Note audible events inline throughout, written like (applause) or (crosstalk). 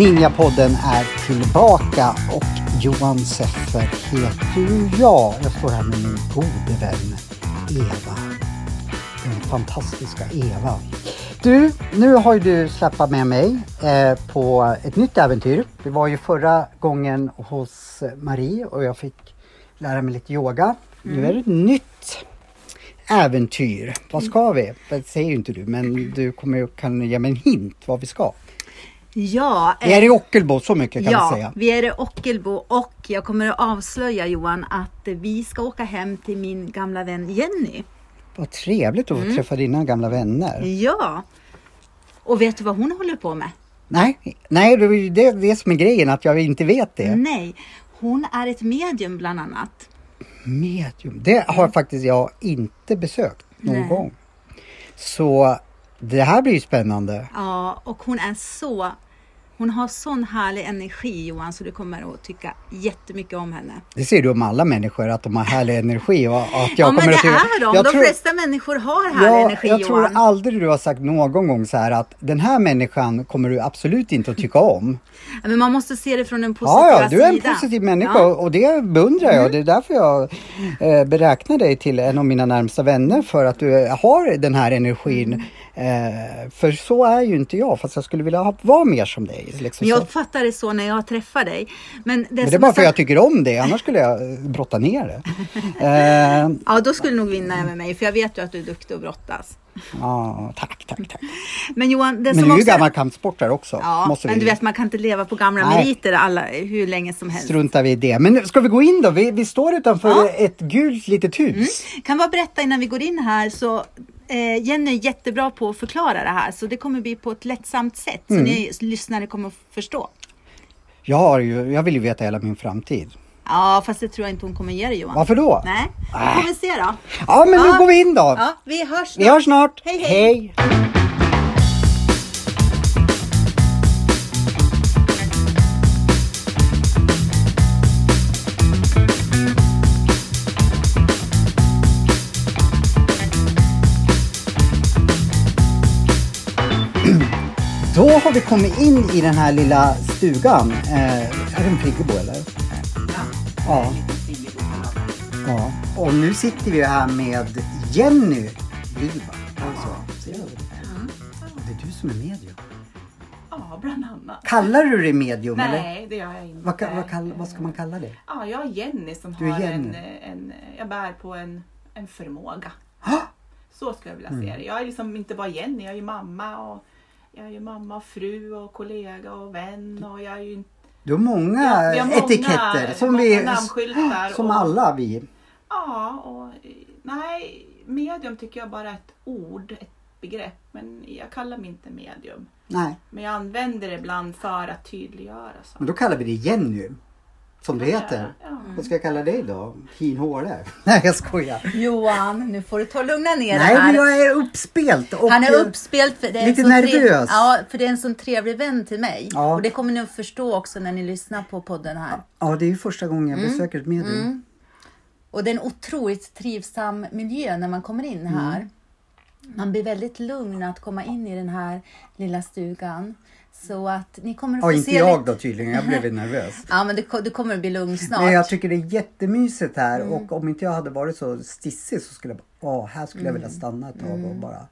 Ninjapodden är tillbaka och Johan Seffer heter ju jag. Jag står här med min gode vän Eva. Den fantastiska Eva. Du, nu har ju du släppt med mig eh, på ett nytt äventyr. Vi var ju förra gången hos Marie och jag fick lära mig lite yoga. Nu är det ett nytt äventyr. Vad ska vi? Det säger ju inte du, men du kommer, kan ge mig en hint vad vi ska. Ja, Vi är i Ockelbo, så mycket kan ja, vi säga. vi är i Ockelbo och jag kommer att avslöja Johan att vi ska åka hem till min gamla vän Jenny. Vad trevligt att Mm. träffa dina gamla vänner. Ja, och vet du vad hon håller på med? Nej, nej det är det, det som är grejen, att jag inte vet det. Nej, hon är ett medium bland annat. Medium, det har faktiskt jag inte besökt någon Nej. gång. Så det här blir ju spännande. Ja, och hon är så hon har sån härlig energi Johan så du kommer att tycka jättemycket om henne. Det ser du om alla människor, att de har härlig energi och att jag ja men kommer det att är de. Jag De tror- flesta människor har härlig Ja, energi jag tror Johan. aldrig du har sagt någon gång så här att den här människan kommer du absolut inte att tycka om. Men man måste se det från den positiva Ja, ja, du är en sidan. positiv människa Ja. Mm. och det beundrar jag. Det är därför jag eh, beräknar dig till en av mina närmsta vänner för att du har den här energin. Mm. Eh, för så är ju inte jag, fast jag skulle vilja ha, vara mer som dig. Liksom Men jag uppfattar det så när jag träffar dig. Men det, Men det är bara för att jag tycker om det, annars skulle jag eh, brotta ner det. (laughs) Eh, Ja, då skulle du nog vinna över mig, för jag vet ju att du är duktig att brottas. ja, tack, tack, tack. Men Johan, det Men som du är ju också... gammal kampsportare också. Ja, måste men du vet, man kan inte leva på gamla Nej. meriter alla, hur länge som helst. struntar vi i det. Men ska vi gå in då? Vi, vi står utanför Ja. Mm. ett gult litet hus. Kan bara berätta innan vi går in här så eh, Jenny är jättebra på att förklara det här så det kommer bli på ett lättsamt sätt Mm. så ni lyssnare kommer förstå. Jag, har ju, jag vill ju veta hela min framtid. Ja, fast det tror jag inte hon kommer ge dig Johan. Varför då? Nej, Äh. då får vi se då. Ja, men nu Ja. går vi in då. Ja, vi hörs Vi hörs snart. Hej, hej. Då har vi kommit in i den här lilla stugan. Eh, är det en friggebo eller? Ja. ja. Och nu sitter vi här med Jenny Liva. Alltså, ser du? Det är du som är medium. Ja, bland annat. Kallar du dig medium eller? Nej, det gör jag inte. Vad, vad, kall, vad ska man kalla det? Ja, jag är Jenny som Du har Jenny. En, en... Jag bär på en, en förmåga. Ah! Så skulle jag vilja Mm. se det. Jag är liksom inte bara Jenny, jag är ju mamma och jag är ju mamma fru och kollega och vän och jag är ju. Du har många Ja, vi har många- etiketter som, många vi, som och- alla vi. Ja, och nej, medium tycker jag bara är ett ord, ett begrepp. Men jag kallar mig inte medium. Nej, Men jag använder det ibland för att tydliggöra men saker. då kallar vi det Jenny. Som du heter. Ja. Vad ska jag kalla dig då? Fin håre? (laughs) Nej jag skojar. Johan, nu får du ta och lugna ner Nej dig men här. jag är uppspelt. Och, Han är uppspelt för det är lite nervös. ja, för det är en sån trevlig vän till mig. Ja. Och det kommer ni att förstå också när ni lyssnar på podden här. Ja det är ju första gången jag Mm. besöker ett medium. Och det är en otroligt trivsam miljö när man kommer in här. Mm. Man blir väldigt lugn att komma in i den här lilla stugan. Så att ni kommer att Ja få inte se jag lite- då tydligen, jag blev nervös. (laughs) Ja, men du, du kommer att bli lugn snart. Men jag tycker det är jättemysigt här Mm. och om inte jag hade varit så stissig så skulle jag bara, åh här skulle jag Mm. vilja stanna ett tag och bara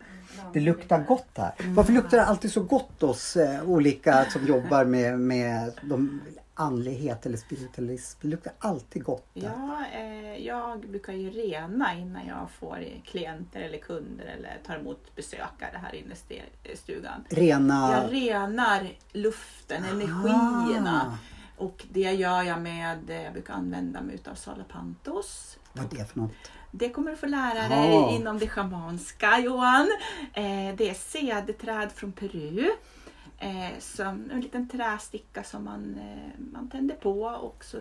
det luktar gott här. Varför luktar det alltid så gott hos eh, olika som jobbar med, med de andlighet eller spiritualism? Det luktar alltid gott. Ja, eh, jag brukar ju rena innan jag får klienter eller kunder eller tar emot besökare här inne i ste- stugan. Rena... Jag renar luften, energierna. Och det gör jag med, eh, jag brukar använda mig utav Salapantos. Vad är det för något? Det kommer du få lära dig inom det schamanska Johan. Eh, det är cederträd från Peru. Eh, som en liten trästicka som man, eh, man tänder på och så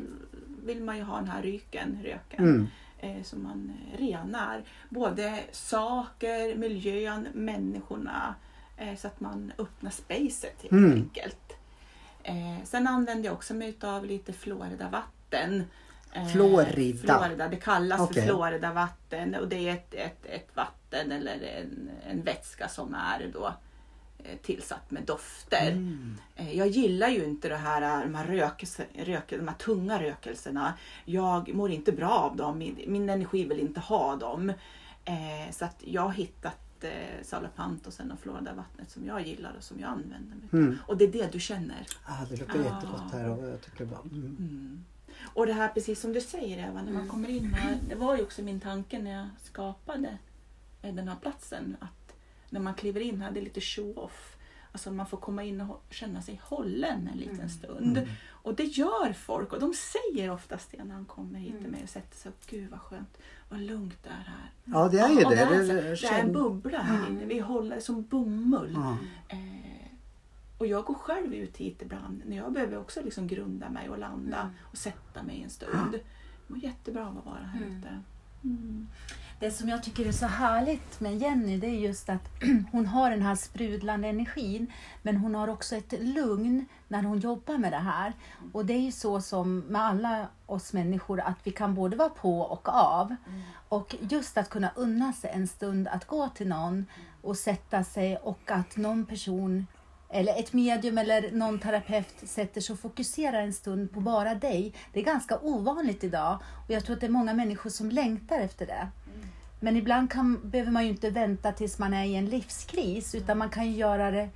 vill man ju ha den här ryken, röken. Mm. Eh, som man eh, renar. Både saker, miljön, människorna. Eh, så att man öppnar spacet helt Mm. enkelt. Eh, sen använder jag också mig av lite Florida vatten. Eh, Florida? Florida. Det kallas Okej. för Florida vatten och det är ett, ett, ett vatten eller en, en vätska som är då tillsatt med dofter. Mm. Eh, Jag gillar ju inte det här, de, här rökelse, rök, de här tunga rökelserna. Jag mår inte bra av dem. Min, min energi vill inte ha dem. Eh, så att jag har hittat eh, Salapantosen och Florida-vattnet som jag gillar och som jag använder mycket. Mm. Och det är det du känner. Ah, det luktar Ah. jättegott här och jag tycker bara... Mm. Mm. Och det här precis som du säger Eva, när man Mm. kommer in här. Det var ju också min tanke när jag skapade eh, den här platsen. Att när man kliver in här, det är lite show-off. Alltså man får komma in och känna sig hållen en liten Mm. stund. Mm. Och det gör folk och de säger oftast det när de kommer hit till Mm. mig och sätter sig. Gud vad skönt, vad lugnt det är här. Ja, det är ju Ja, det. det, är, Det- det det är en bubbla här inne. Vi håller som bomull. Eh, och jag går själv ut hit ibland när jag behöver också liksom grunda mig och landa Mm. och sätta mig en stund. Det mår jättebra av att vara här Mm. ute. Mm. Det som jag tycker är så härligt med Jenny det är just att (clears throat) hon har den här sprudlande energin men hon har också ett lugn när hon jobbar med det här. Och det är ju så som med alla oss människor att vi kan både vara på och av. Och just att kunna unna sig en stund att gå till någon och sätta sig och att någon person eller ett medium eller någon terapeut sätter sig och fokuserar en stund på bara dig. Det är ganska ovanligt idag och jag tror att det är många människor som längtar efter det. Men ibland kan, behöver man ju inte vänta tills man är i en livskris utan man kan ju göra det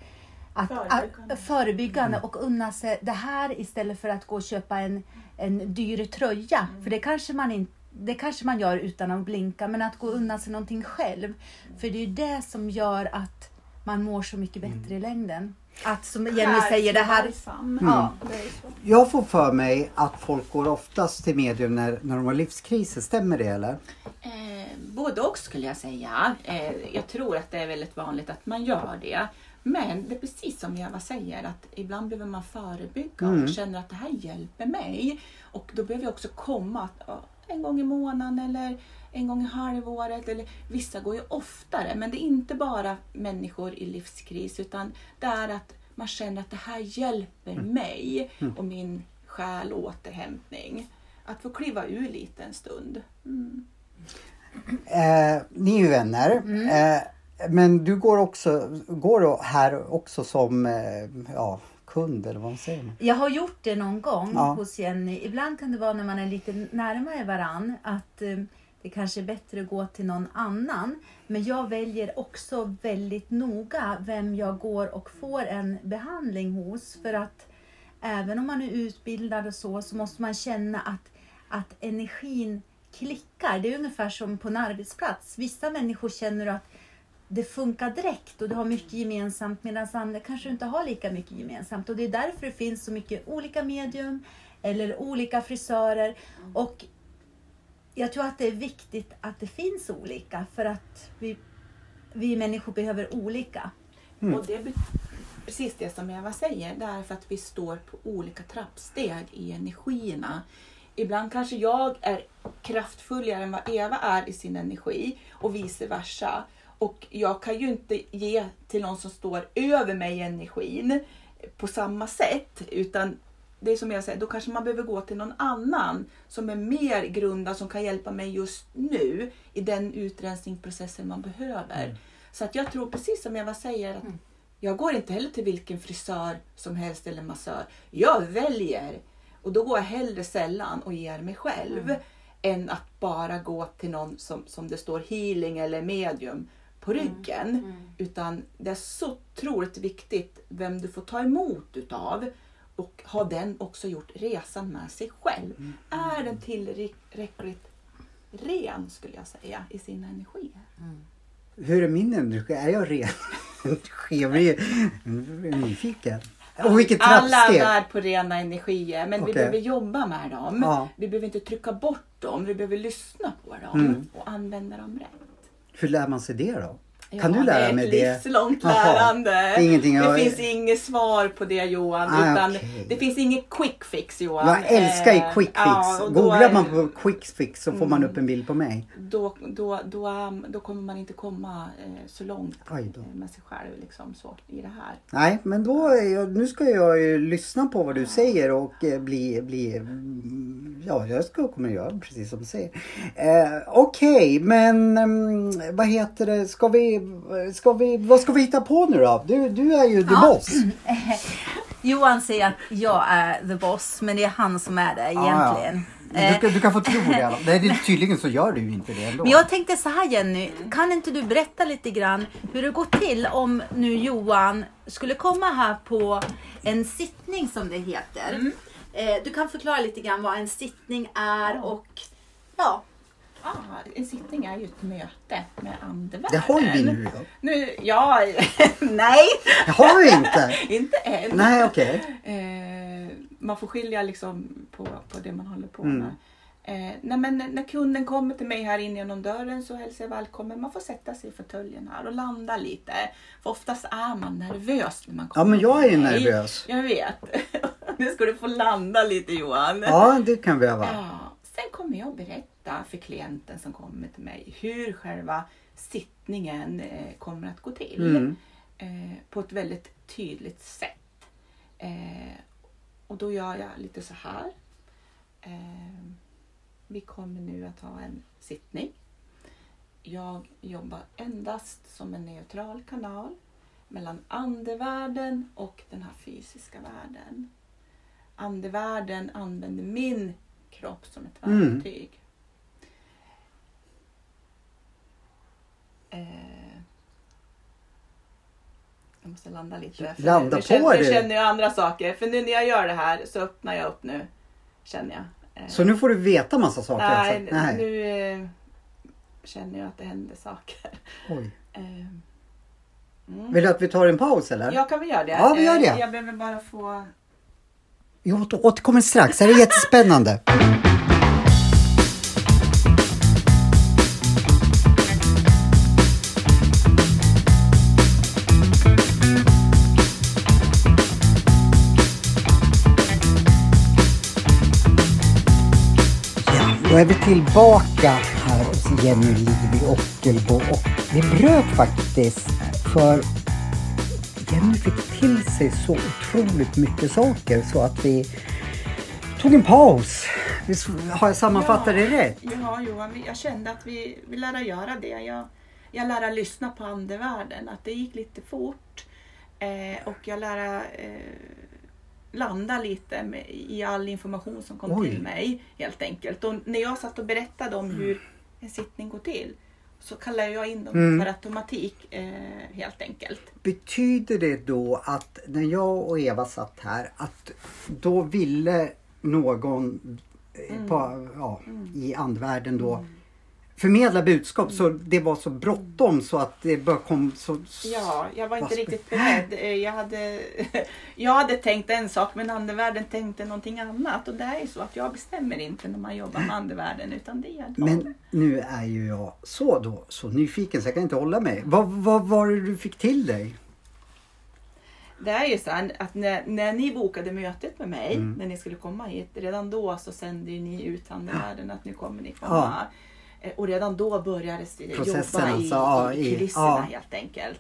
att, Förebyggande. att, förebyggande och unna sig det här istället för att gå och köpa en, en dyr tröja. För det kanske man inte det kanske man gör utan att blinka, men att gå och unna sig någonting själv. För det är ju det som gör att man mår så mycket bättre i längden. Att som Jenny säger, det här... Balsam. Ja. Jag får för mig att folk går oftast till medium när, när de har livskriser. Stämmer det eller? Både och skulle jag säga. Eh, jag tror att det är väldigt vanligt att man gör det. Men det är precis som Eva säger att ibland behöver man förebygga Mm. och känner att det här hjälper mig. Och då behöver jag också komma att, en gång i månaden eller en gång i halvåret. Eller, vissa går ju oftare men det är inte bara människor i livskris utan det är att man känner att det här hjälper mig och min själ återhämtning. Att få kliva ur lite en stund. Mm. Eh, ni är ju vänner. Eh, men du går också går här också som eh, ja, kund eller vad man säger. Jag har gjort det någon gång Ja. hos Jenny. Ibland kan det vara när man är lite närmare varann att eh, det kanske är bättre att gå till någon annan. Men jag väljer också väldigt noga vem jag går och får en behandling hos. För att även om man är utbildad och så, så måste man känna att, att energin klickar. Det är ungefär som på en arbetsplats. Vissa människor känner att det funkar direkt och du har mycket gemensamt medan andra kanske inte har lika mycket gemensamt. Och det är därför det finns så mycket olika medium eller olika frisörer. Och jag tror att det är viktigt att det finns olika för att vi, vi människor behöver olika. Mm. Och det bet- precis det som Eva säger, det är för att vi står på olika trappsteg i energierna. Ibland kanske jag är kraftfullare än vad Eva är i sin energi och vice versa. Och jag kan ju inte ge till någon som står över mig i energin på samma sätt. Utan det är som jag säger, då kanske man behöver gå till någon annan som är mer grundad, som kan hjälpa mig just nu i den utrensningsprocessen man behöver. Så att jag tror precis som Eva säger, att jag går inte heller till vilken frisör som helst eller massör. Jag väljer och då går jag hellre sällan och ger mig själv än att bara gå till någon som, som det står healing eller medium på ryggen. Utan det är så otroligt viktigt vem du får ta emot utav och har den också gjort resan med sig själv. Är den tillräckligt ren skulle jag säga i sina energier? Hur är min energi? Är jag ren energi? (laughs) Jag blir nyfiken. Och vilket Alla trappsteg! är på rena energier men vi Okej. behöver jobba med dem. Ja. Vi behöver inte trycka bort dem, vi behöver lyssna på dem Mm. och använda dem rätt. Hur lär man sig det då? Kan du lära mig det? det? är ett livslångt lärande. Det är ingenting jag- det finns inget svar på det Johan. Ah, utan okej. Det finns inget quick fix Johan. Jag älskar ju Eh, quick fix. ja, Googlar är- man på quick fix så får man upp en bild på mig. Då, då, då, um, då kommer man inte komma eh, så långt eh, med sig själv liksom, så, i det här. Nej, men då, nu ska jag ju lyssna på vad du säger och bli, bli mm, ja, jag ska, kommer göra precis som du säger. Eh, Okej, men mm, vad heter det, ska vi, ska vi, vad ska vi hitta på nu då? Du, du är ju the Ja. boss. (laughs) Johan säger att jag är the boss, men det är han som är det egentligen. Du, Eh, kan- du kan få tro det. Nej, det. Tydligen så gör du ju inte det ändå. Men jag tänkte så här Jenny, kan inte du berätta lite grann hur det går till om nu Johan skulle komma här på en sittning som det heter. Eh, Du kan förklara lite grann vad en sittning är och ja, Ah, en sittning är ju ett möte med andevärlden. Det har ju vi nu. Ja. Nu, (laughs) ja, nej, Det har vi inte. (laughs) inte än. Nej, okej. Eh, man får skilja liksom på, på det man håller på Mm. med. Eh, nej, men när kunden kommer till mig här inne genom dörren så hälsar jag välkommen. Man får sätta sig i fåtöljen här och landa lite. För oftast är man nervös när man kommer Ja, men jag är ju nervös. Jag vet. (laughs) nu ska du få landa lite Johan. Ja, det kan vi vara. Ja, sen kommer jag berätta för klienten som kommer till mig hur själva sittningen eh, kommer att gå till. Mm. Eh, på ett väldigt tydligt sätt. Eh, och då gör jag lite så här. Vi kommer nu att ha en sittning. Jag jobbar endast som en neutral kanal mellan andevärlden och den här fysiska världen. Andevärlden använder min kropp som ett Mm. Eh, jag måste landa lite. för Landa nu, på känner, nu det. känner jag andra saker. För nu när jag gör det här så öppnar jag upp nu. Känner jag. Eh, Så nu får du veta massa saker nej, alltså? Nej. nu eh, känner jag att det händer saker. Oj. Eh, mm. Vill du att vi tar en paus eller? Jag kan väl göra det. Ja, vi gör det. Eh, Jag behöver bara få... Vi åter- återkommer strax. Det här är jättespännande. Är vi tillbaka här hos Jenny Liv i Ockelbo och vi bröt faktiskt för Jenny fick till sig så otroligt mycket saker så att vi tog en paus. Visst har jag sammanfattat det rätt? Ja, Johan, jag kände att vi, vi lärde göra det. Jag, jag lärde lyssna på andevärlden, att det gick lite fort. Eh, och jag lärde eh, landa lite med, i all information som kom Oj. till mig helt enkelt. Och när jag satt och berättade om hur en sittning går till så kallade jag in dem Mm. per automatik eh, helt enkelt. Betyder det då att när jag och Eva satt här att då ville någon eh, Mm. på, ja, i andvärlden då förmedla budskap så det var så bråttom så att det bara kom så... Ja, jag var inte riktigt beredd. Eh, Jag hade, (laughs) jag hade tänkt en sak men andevärlden tänkte någonting annat. Och det är ju så att jag bestämmer inte när man jobbar med andevärlden utan det är de. Men nu är ju jag så då, så nyfiken så jag kan inte hålla mig. Vad, vad var det du fick till dig? Det är ju så här att när, när ni bokade mötet med mig, Mm. när ni skulle komma hit, redan då så sände ju ni ut andevärlden att nu kommer ni komma. Eh, Och redan då började Processen jobba i, alltså, ja, i kulisserna ja. helt enkelt.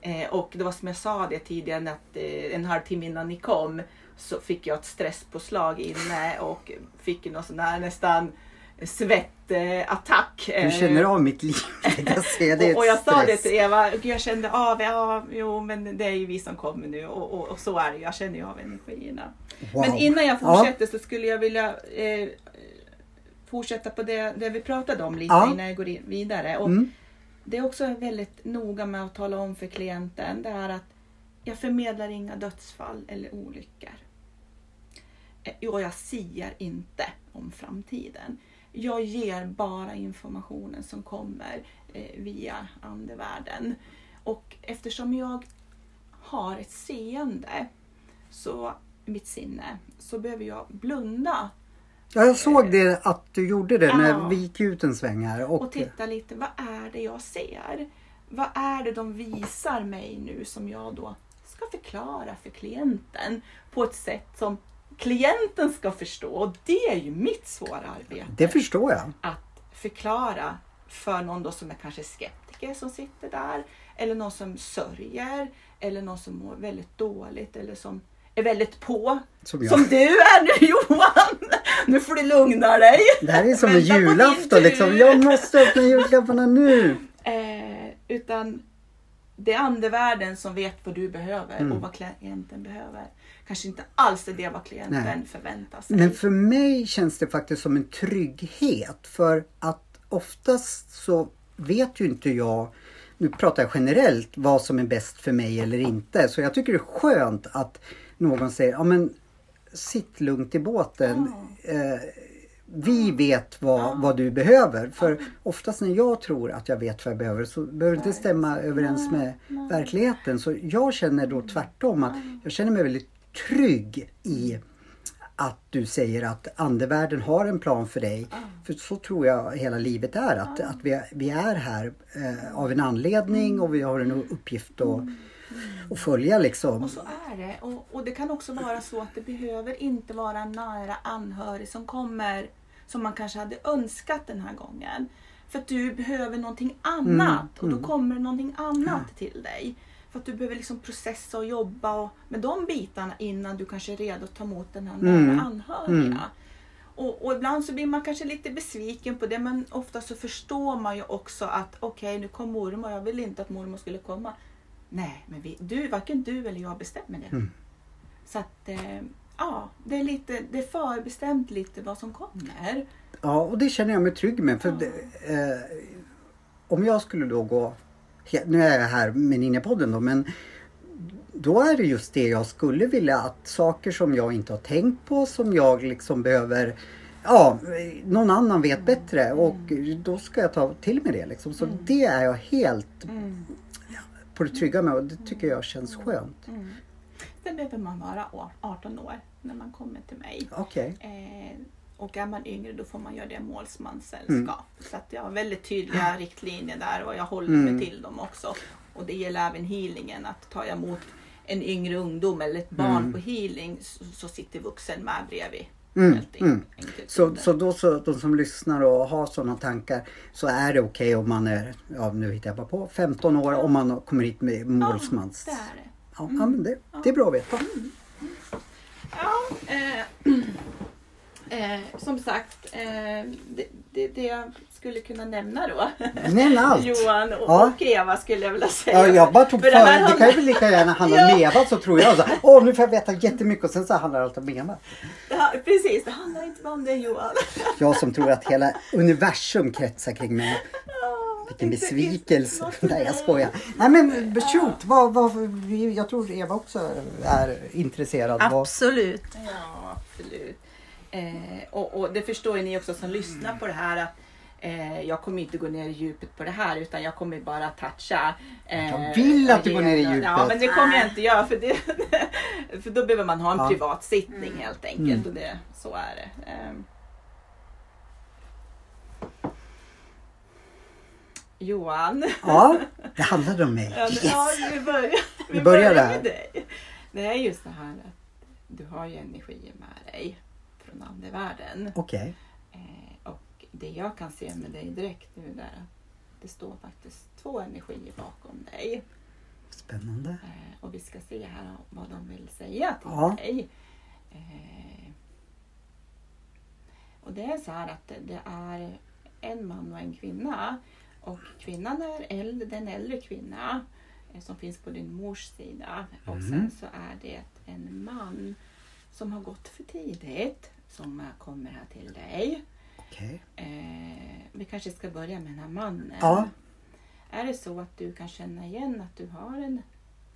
Eh, och det var som jag sa det tidigare, att eh, en halvtimme innan ni kom så fick jag ett stresspåslag inne och fick någon sån där nästan svettattack. Du känner av mitt liv. (laughs) Jag ser det Eh, och, och jag sa det till Eva, "Gud, jag kände av, ja, jo men det är ju vi som kommer nu och, och, och så är det, jag känner ju av energierna. Wow. Men innan jag Ja. fortsätter så skulle jag vilja eh, fortsätta på det, det vi pratade om lite Ja. innan jag går in vidare. Och Mm. Det är också väldigt noga med att tala om för klienten, det är att jag förmedlar inga dödsfall eller olyckor. Eh, Och jag siar inte om framtiden. Jag ger bara informationen som kommer eh, via andevärlden. Och eftersom jag har ett seende, så mitt sinne, så behöver jag blunda Ja, jag såg det att du gjorde det när Ja. vi gick ut en sväng här. Och, och titta lite, vad är det jag ser? vad är det de visar mig nu som jag då ska förklara för klienten på ett sätt som klienten ska förstå. Och det är ju mitt svåra arbete. Det förstår jag. Att förklara för någon då som är kanske skeptiker som sitter där. Eller någon som sörjer. Eller någon som mår väldigt dåligt. Eller som är väldigt på. Som. Som du är nu (laughs) Johan! Nu får du lugna dig. Det här är som en julafton liksom. Jag måste öppna julklapparna nu. (laughs) Eh, utan det är andevärlden som vet vad du behöver Mm. och vad klienten behöver. Kanske inte alls är det vad klienten Nej. förväntar sig. Men för mig känns det faktiskt som en trygghet för att oftast så vet ju inte jag, nu pratar jag generellt, vad som är bäst för mig eller inte. Så jag tycker det är skönt att någon säger, ja men sitt lugnt i båten. Eh, vi vet vad, vad du behöver. För oftast när jag tror att jag vet vad jag behöver så behöver det inte stämma överens med verkligheten. Så jag känner då tvärtom att jag känner mig väldigt trygg i att du säger att andevärlden har en plan för dig. För så tror jag hela livet är. Att, att vi, vi är här eh, av en anledning och vi har en uppgift att, att följa liksom. Och så är det. Och, och det kan också vara så att det behöver inte vara en nära anhörig som kommer som man kanske hade önskat den här gången. För att du behöver någonting annat och då kommer det någonting annat till dig. För att du behöver liksom processa och jobba och, med de bitarna innan du kanske är redo att ta emot den här Mm. nära anhöriga. Och, och ibland så blir man kanske lite besviken på det men ofta så förstår man ju också att okej nu kom mormor, jag ville inte att mormor skulle komma. Nej, men vi, du, varken du eller jag bestämmer det. Mm. Så att eh, ja, det är, lite, det är förbestämt lite vad som kommer. Ja, och det känner jag mig trygg med. För det, eh, om jag skulle då gå, nu är jag här med Ninjapodden då, men då är det just det jag skulle vilja att saker som jag inte har tänkt på som jag liksom behöver Ja, någon annan vet bättre och då ska jag ta till mig det liksom. Så det är jag helt på det trygga med och det tycker jag känns skönt. Sen behöver man vara å- 18 år när man kommer till mig. Okej. Eh, och är man yngre då får man göra det målsmanssällskap. Mm. Så att jag har väldigt tydliga riktlinjer där och jag håller Mm. mig till dem också. Och det gäller även healingen. Att jag emot en yngre ungdom eller ett barn Mm. på healing så, så sitter vuxen med bredvid. Mm, Helt mm. Så, så då så, de som lyssnar och har sådana tankar så är det okej om man är, ja nu hittar jag bara på, 15 år om man kommer hit med målsmans... Ja, det är det. Ja, ja, men det, det är bra att veta. Ja, eh, (clears throat) eh, som sagt, eh, det, det, det skulle kunna nämna då. Nämn allt! (laughs) Johan och, Ja. och Eva skulle jag vilja säga. Ja, jag bara tog för, För det det kan ju lika gärna handla om. (laughs) Eva så tror jag. Så, Åh, nu får jag veta jättemycket och sen så handlar allt om Eva. Ja, precis, det handlar inte bara om det Johan. (laughs) Jag som tror att hela universum kretsar kring mig. Vilken besvikelse. Nej, jag skojar. Nej men shoot, vad, vad, jag tror Eva också är intresserad. Absolut. Ja, absolut. Eh, och, och det förstår ju ni också som lyssnar på det här att eh, jag kommer inte gå ner i djupet på det här utan jag kommer bara toucha. Eh, Jag vill att du går ner i Ja, djupet. men det kommer jag inte göra för, det, (laughs) för då behöver man ha en Ja. privat sittning helt enkelt. Mm. Och det, så är det. Eh. Johan. ja, det handlade om mig. (laughs) Ja, Yes! ja, vi börjar, Vi börjar där. med dig. Det är just det här att du har ju energier med dig från andevärlden. Okej. Eh, och det jag kan se med dig direkt nu är att det står faktiskt två energier bakom dig. Spännande. Eh, och vi ska se här vad de vill säga till Ja. dig. Eh, och det är så här att det är en man och en kvinna. Och kvinnan är äldre, den äldre kvinna eh, som finns på din mors sida. Och Mm. sen så är det en man som har gått för tidigt som kommer här till dig. Okej. Eh, vi kanske ska börja med den här mannen. Ja. Är det så att du kan känna igen att du har en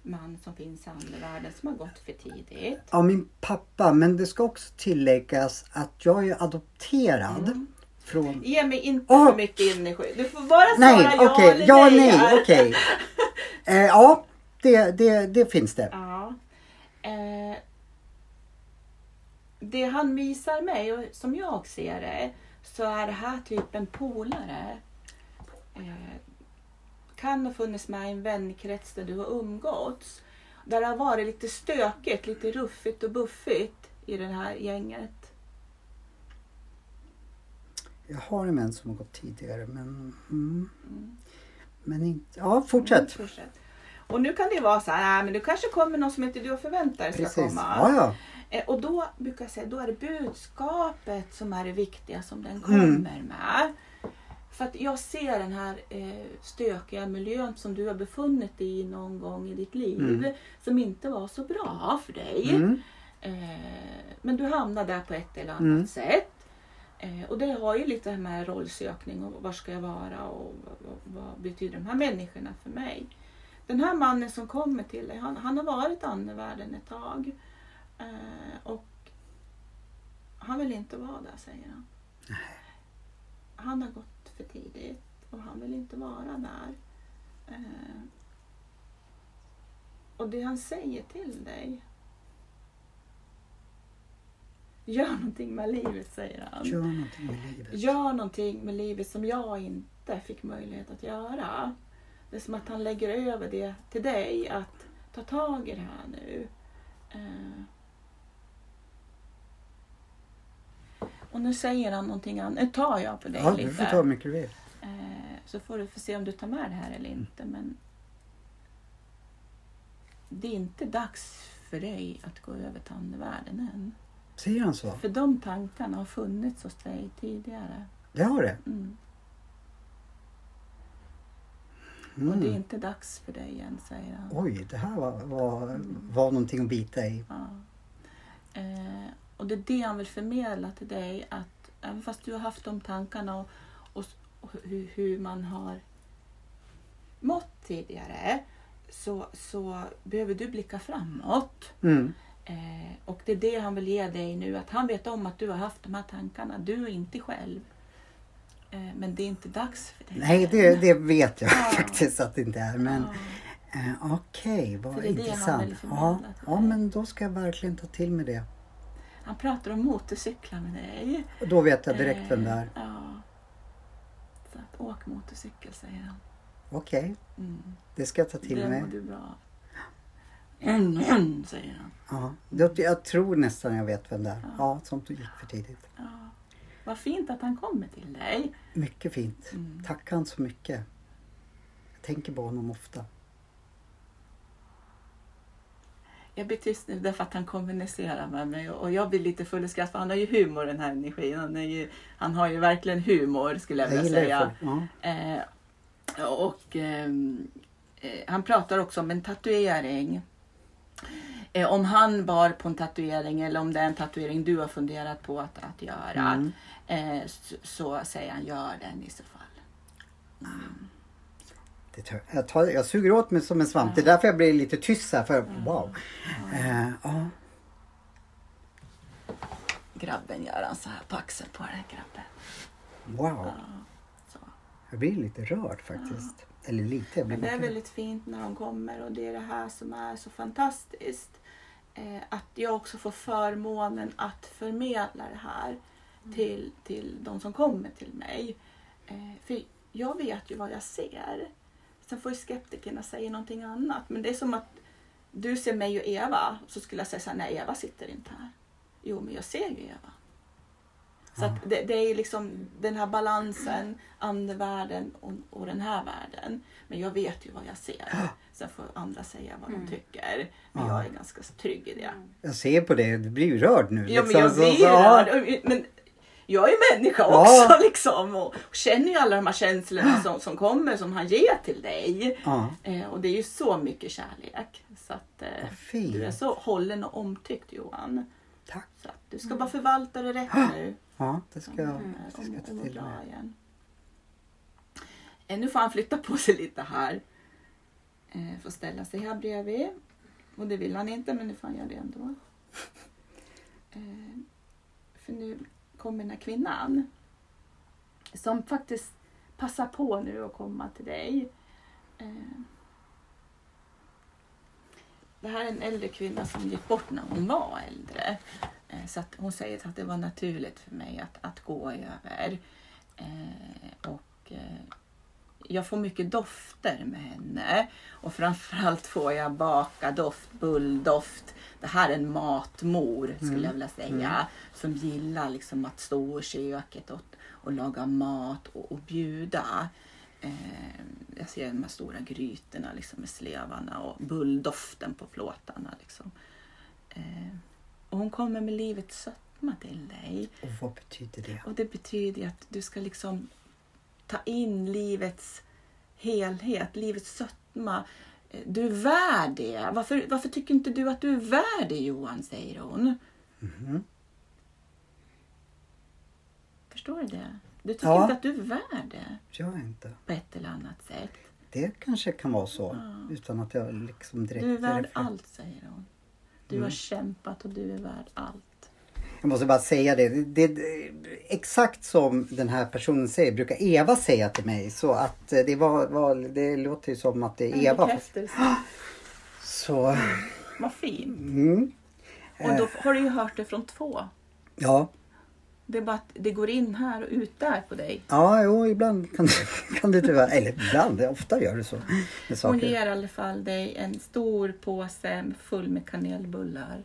man som finns i andevärlden som har gått för tidigt? Ja, min pappa. Men det ska också tilläggas att jag är adopterad. Mm. Från... Ge mig inte Åh! för mycket energi. Du får bara svara Nej, ja eller Ja, nej. nej, okej. (laughs) Eh, ja, det, det, det finns det. Ja. Eh, det han visar mig, och som jag ser det, så är det här typ en polare. Eh, kan ha funnits med i en vänkrets där du har umgåtts. Där det har varit lite stökigt, lite ruffigt och buffigt i det här gänget. Jag har en vän som har gått tidigare men... Mm. Mm. Men inte... Ja, fortsätt. Mm, fortsätt. Och nu kan det ju vara så här, äh, men det kanske kommer någon som inte du förväntar dig ska Precis. komma. Ja, ja. Eh, Och då brukar jag säga, då är det budskapet som är det viktiga som den Mm. kommer med. För att jag ser den här eh, stökiga miljön som du har befunnit dig i någon gång i ditt liv. Mm. Som inte var så bra för dig. Mm. Eh, men du hamnar där på ett eller annat Mm. sätt. Eh, och det har ju lite med rollsökning och var ska jag vara och vad, vad, vad betyder de här människorna för mig. Den här mannen som kommer till dig, han, han har varit andevärlden ett tag. Eh, och han vill inte vara där säger han. Han har gått för tidigt och han vill inte vara där. Eh, och det han säger till dig. Gör någonting med livet säger han. Gör någonting med livet. Gör någonting med livet som jag inte fick möjlighet att göra. Det är som att han lägger över det till dig att ta tag i det här nu. Eh. Och nu säger han någonting annat. Nu tar jag på dig Ja, lite. du får ta mycket du vill. Eh, så får du se om du tar med det här eller inte. Men det är inte dags för dig att gå över till andevärlden än. Säger han så? För de tankarna har funnits hos dig tidigare. Det har det? Mm. Mm. Och det är inte dags för dig än, säger han. Oj, det här var, var, var någonting att bita i. Ja. Eh, och det är det han vill förmedla till dig att även fast du har haft de tankarna och, och, och hur, hur man har mått tidigare så, så behöver du blicka framåt. Mm. Eh, och det är det han vill ge dig nu, att han vet om att du har haft de här tankarna. Du är inte själv. Eh, men det är inte dags för dig. Nej, det, det vet jag Ja. faktiskt att det inte är. Men Ja. eh, okej, vad Så det det intressant. förmedla Ja, ja, men då ska jag verkligen ta till mig det. Han pratar om motorcyklar med dig. Då vet jag direkt vem det är. Eh, Ja. Så att åk motorcykel säger han. Okej, Mm. det ska jag ta till det mig. du bra. Mm, mm, säger han. Ja, jag, jag tror nästan jag vet vem det är. Ja. Ja, sånt gick för tidigt. Ja. Vad fint att han kommer till dig. Mycket fint. Mm. Tack han så mycket. Jag tänker på honom ofta. Jag blir tyst nu därför att han kommunicerar med mig och jag blir lite full i skratt för han har ju humor den här energin. Han, är ju, han har ju verkligen humor skulle jag vilja säga. Ja. Eh, och ehm, eh, han pratar också om en tatuering. Eh, om han bar på en tatuering eller om det är en tatuering du har funderat på att, att göra. Mm. Eh, så, så säger han, gör den i så fall. Det jag, tar, jag suger åt mig som en svamp. Det är därför jag blir lite tyst här. För, wow. Eh, ja. Grabben gör han så här på axeln på den grabben. Wow. Ja. Jag blir lite rörd faktiskt. Eller lite. Jag blir Men det är väldigt fint när de kommer och det är det här som är så fantastiskt. Eh, att jag också får förmånen att förmedla det här till, till de som kommer till mig. Eh, för jag vet ju vad jag ser. Sen får ju skeptikerna säga någonting annat. Men det är som att du ser mig och Eva. Så skulle jag säga så här, nej Eva sitter inte här. Jo, men jag ser ju Eva. Så att det, det är liksom den här balansen, andevärlden och, och den här världen. Men jag vet ju vad jag ser. Sen får andra säga vad de tycker. Men Ja. jag är ganska trygg i det. Jag ser på det. Du blir ju rörd nu. Ja, men liksom. jag blir rörd. Men jag är människa Ja. också (laughs) liksom. Och, och känner ju alla de här känslorna som, som kommer, som han ger till dig. Ja. Eh, och det är ju så mycket kärlek. Så att eh, du är så hållen och omtyckt Johan. Tack. Så att du ska bara förvalta det rätt nu. Ja, det ska jag, Mm, det ska jag ta till mig. Eh, nu får han flytta på sig lite här. Eh, får ställa sig här bredvid. Och det vill han inte, men nu får han göra det ändå. (laughs) Eh, för nu kommer den här kvinnan. Som faktiskt passar på nu att komma till dig. Eh. Det här är en äldre kvinna som gick bort när hon var äldre. Eh, så att hon säger att det var naturligt för mig att, att gå över. Eh, och jag får mycket dofter med henne. Och framförallt får jag bakadoft, bulldoft. Det här är en matmor skulle jag vilja säga. Som gillar liksom att stå i köket och, och laga mat och, och bjuda. Eh, jag ser de här stora grytorna liksom med slevarna och bulldoften på plåtarna. Liksom. Eh, och hon kommer med livets sötma till dig. Och vad betyder det? Och det betyder att du ska liksom ta in livets helhet, livets sötma. Du är värd det. Varför, varför tycker inte du att du är värd det Johan, säger hon. Mhm. Förstår du det? Du tycker Ja. inte att du är värd det Jag inte. på ett eller annat sätt. Det kanske kan vara så. Utan att jag liksom direkt... Du är värd allt, säger hon. Du Mm. har kämpat och du är värd allt. Jag måste bara säga det. Det, det. Exakt som den här personen säger brukar Eva säga till mig. Så att eh, det, var, var, det låter ju som att det En är Eva. bekräftelse. Så... Vad fin. Mm. Och då har du ju hört det från två. Ja. Det är bara att det går in här och ut där på dig. Ja, jo, ibland kan, det- (laughs) kan det tyvärr... Eller ibland, ofta gör det så. Hon ger i alla fall dig en stor påse full med kanelbullar.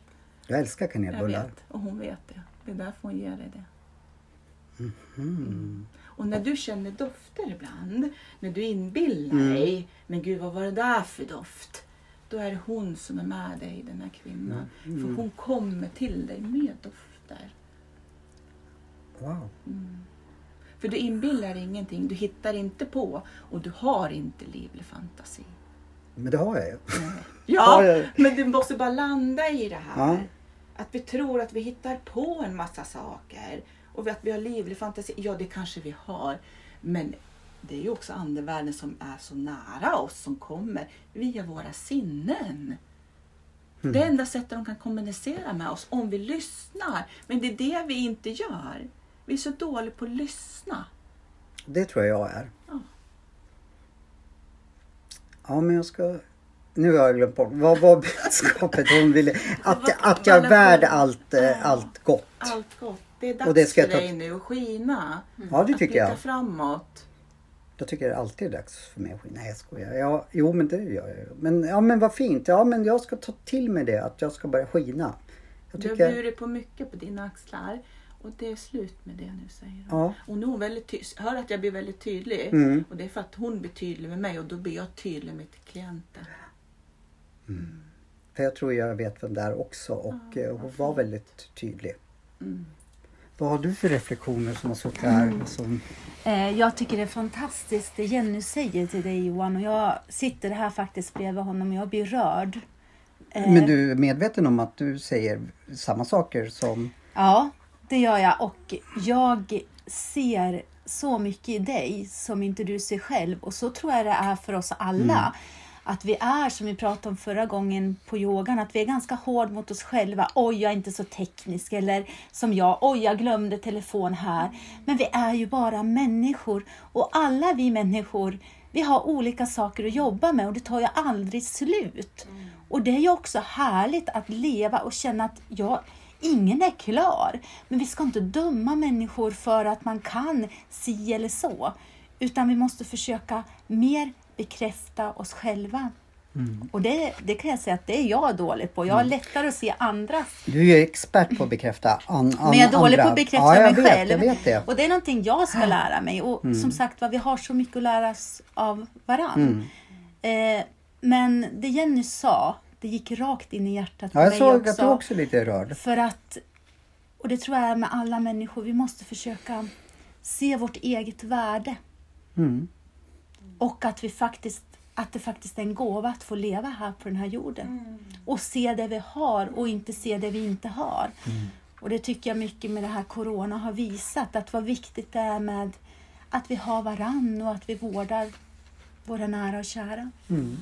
Jag älskar Jag kanelbullar. vet, och hon vet det. Det är därför hon ger dig det. Mm. Och när du känner dofter ibland, när du inbillar Mm. dig, men gud vad var det där för doft? Då är det hon som är med dig, den här kvinnan. Mm. För hon kommer till dig med dofter. Wow. För du inbillar ingenting, du hittar inte på och du har inte livlig fantasi. Men det har jag ju. Ja, Ja, ja. men du måste bara landa i det här. Ja. Att vi tror att vi hittar på en massa saker och att vi har livlig fantasi. Ja, det kanske vi har. Men det är ju också andevärlden som är så nära oss som kommer via våra sinnen. Det enda sättet de kan kommunicera med oss om vi lyssnar. Men det är det vi inte gör. Vi är så dåliga på att lyssna. Det tror jag jag är. Ja. Ja, men jag ska... Nu har jag glömt bort. Vad var budskapet hon ville? Att, att jag är värd allt, eh, allt gott. Allt gott. Det är dags Och det ska för dig nu att skina. Ja, det tycker jag. framåt. Jag tycker det alltid är dags för mig att skina. Nej, jag skojar. Ja, jo, men det gör jag. Men, ja, men vad fint. Ja, men jag ska ta till mig det. Att jag ska börja skina. Jag Du har tycker... burit på mycket på dina axlar och det är slut med det nu säger hon. Ja. Och nu är hon väldigt ty- Hör att jag blir väldigt tydlig. Mm. Och det är för att hon blir tydlig med mig och då blir jag tydlig med klienten. För jag tror jag vet vem det är också. Och eh, hon var väldigt tydlig. Mm. Vad har du för reflektioner som har suttit här? Som... Eh, Jag tycker det är fantastiskt det Jenny säger till dig Johan och jag sitter här faktiskt bredvid honom och jag blir rörd. Eh, Men du är medveten om att du säger samma saker som... Ja, det gör jag och jag ser så mycket i dig som inte du ser själv och så tror jag det är för oss alla. Att vi är, som vi pratade om förra gången på yogan, att vi är ganska hård mot oss själva. Oj, jag är inte så teknisk. Eller som jag, oj, jag glömde telefon här. Men vi är ju bara människor. Och alla vi människor, vi har olika saker att jobba med och det tar ju aldrig slut. Och det är ju också härligt att leva och känna att jag, ingen är klar. Men vi ska inte döma människor för att man kan si eller så. Utan vi måste försöka mer bekräfta oss själva. Och det, det kan jag säga att det är jag dålig på. Jag har lättare att se andra. Du är ju expert på att bekräfta an, an, Men jag är dålig andra. på att bekräfta ja, jag mig vet, själv. Jag vet det. Och det är någonting jag ska lära mig. Och som sagt vi har så mycket att lära oss av varann. Eh, men det Jenny sa, det gick rakt in i hjärtat på Ja, jag mig såg också. att du också lite rörd. För att, och det tror jag är med alla människor, vi måste försöka se vårt eget värde. Mm. Och att, vi faktiskt, att det faktiskt är en gåva att få leva här på den här jorden. Och se det vi har och inte se det vi inte har. Och det tycker jag mycket med det här Corona har visat, att vad viktigt det är med att vi har varann och att vi vårdar våra nära och kära. Mm.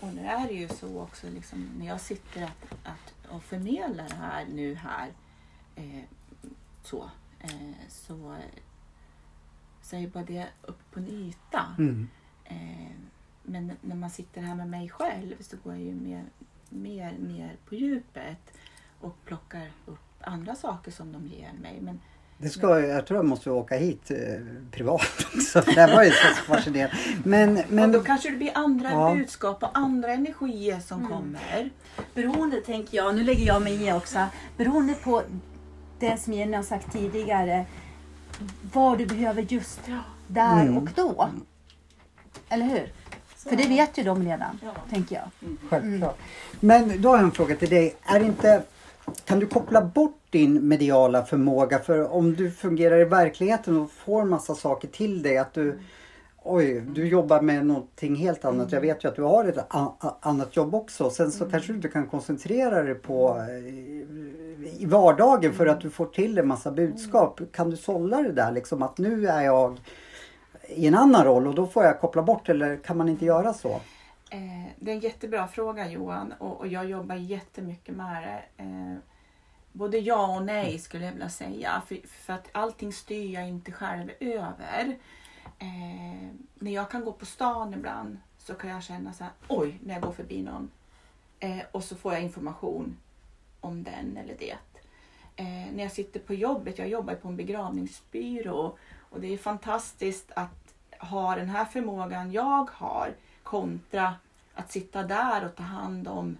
Och nu är det ju så också liksom, när jag sitter att, att, och förmedlar det här nu här eh, så, eh, så, så är ju bara det upp på en yta. Mm. Eh, men när man sitter här med mig själv så går jag ju mer, mer ner på djupet och plockar upp andra saker som de ger mig. Men Det ska, jag tror jag måste åka hit eh, privat också. Det här var ju så fascinerande. Men, men, och då kanske det blir andra Ja. budskap och andra energier som kommer. Beroende, tänker jag, nu lägger jag mig i också, beroende på det som Jenny har sagt tidigare, vad du behöver just där Mm. och då. Eller hur? För det vet ju de redan, Ja. tänker jag. Självklart. Men då har jag en fråga till dig. Är inte, kan du koppla bort din mediala förmåga? För om du fungerar i verkligheten och får massa saker till dig. Att du, oj, du jobbar med någonting helt annat. Jag vet ju att du har ett annat jobb också. Sen så kanske du inte kan koncentrera dig på eh, i vardagen för att du får till en massa budskap. Kan du sålla det där liksom att nu är jag i en annan roll och då får jag koppla bort eller kan man inte göra så? Eh, det är en jättebra fråga Johan och, jag jobbar jättemycket med det. Eh, både ja och nej skulle jag vilja säga. För, att allting styr jag inte själv över. Eh, när jag kan gå på stan ibland så kan jag känna så här, oj, när jag går förbi någon. Och så får jag information om den eller det. Eh, när jag sitter på jobbet, jag jobbar på en begravningsbyrå och det är fantastiskt att ha den här förmågan jag har kontra att sitta där och ta hand om,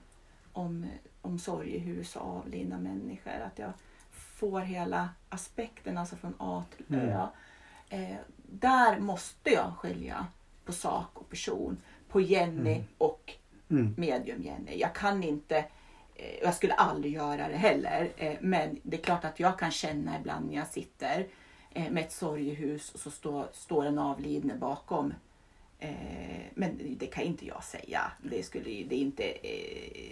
om, om sorgehus och avlidna människor. Att jag får hela aspekten, alltså från A till Ö. Eh, där måste jag skilja på sak och person, på Jenny och Mm. medium Jenny. Jag kan inte, Eh, jag skulle aldrig göra det heller, eh, men det är klart att jag kan känna ibland när jag sitter eh, med ett sorgehus och så står, står en avlidne bakom. Men det kan inte jag säga. Det, skulle, det är inte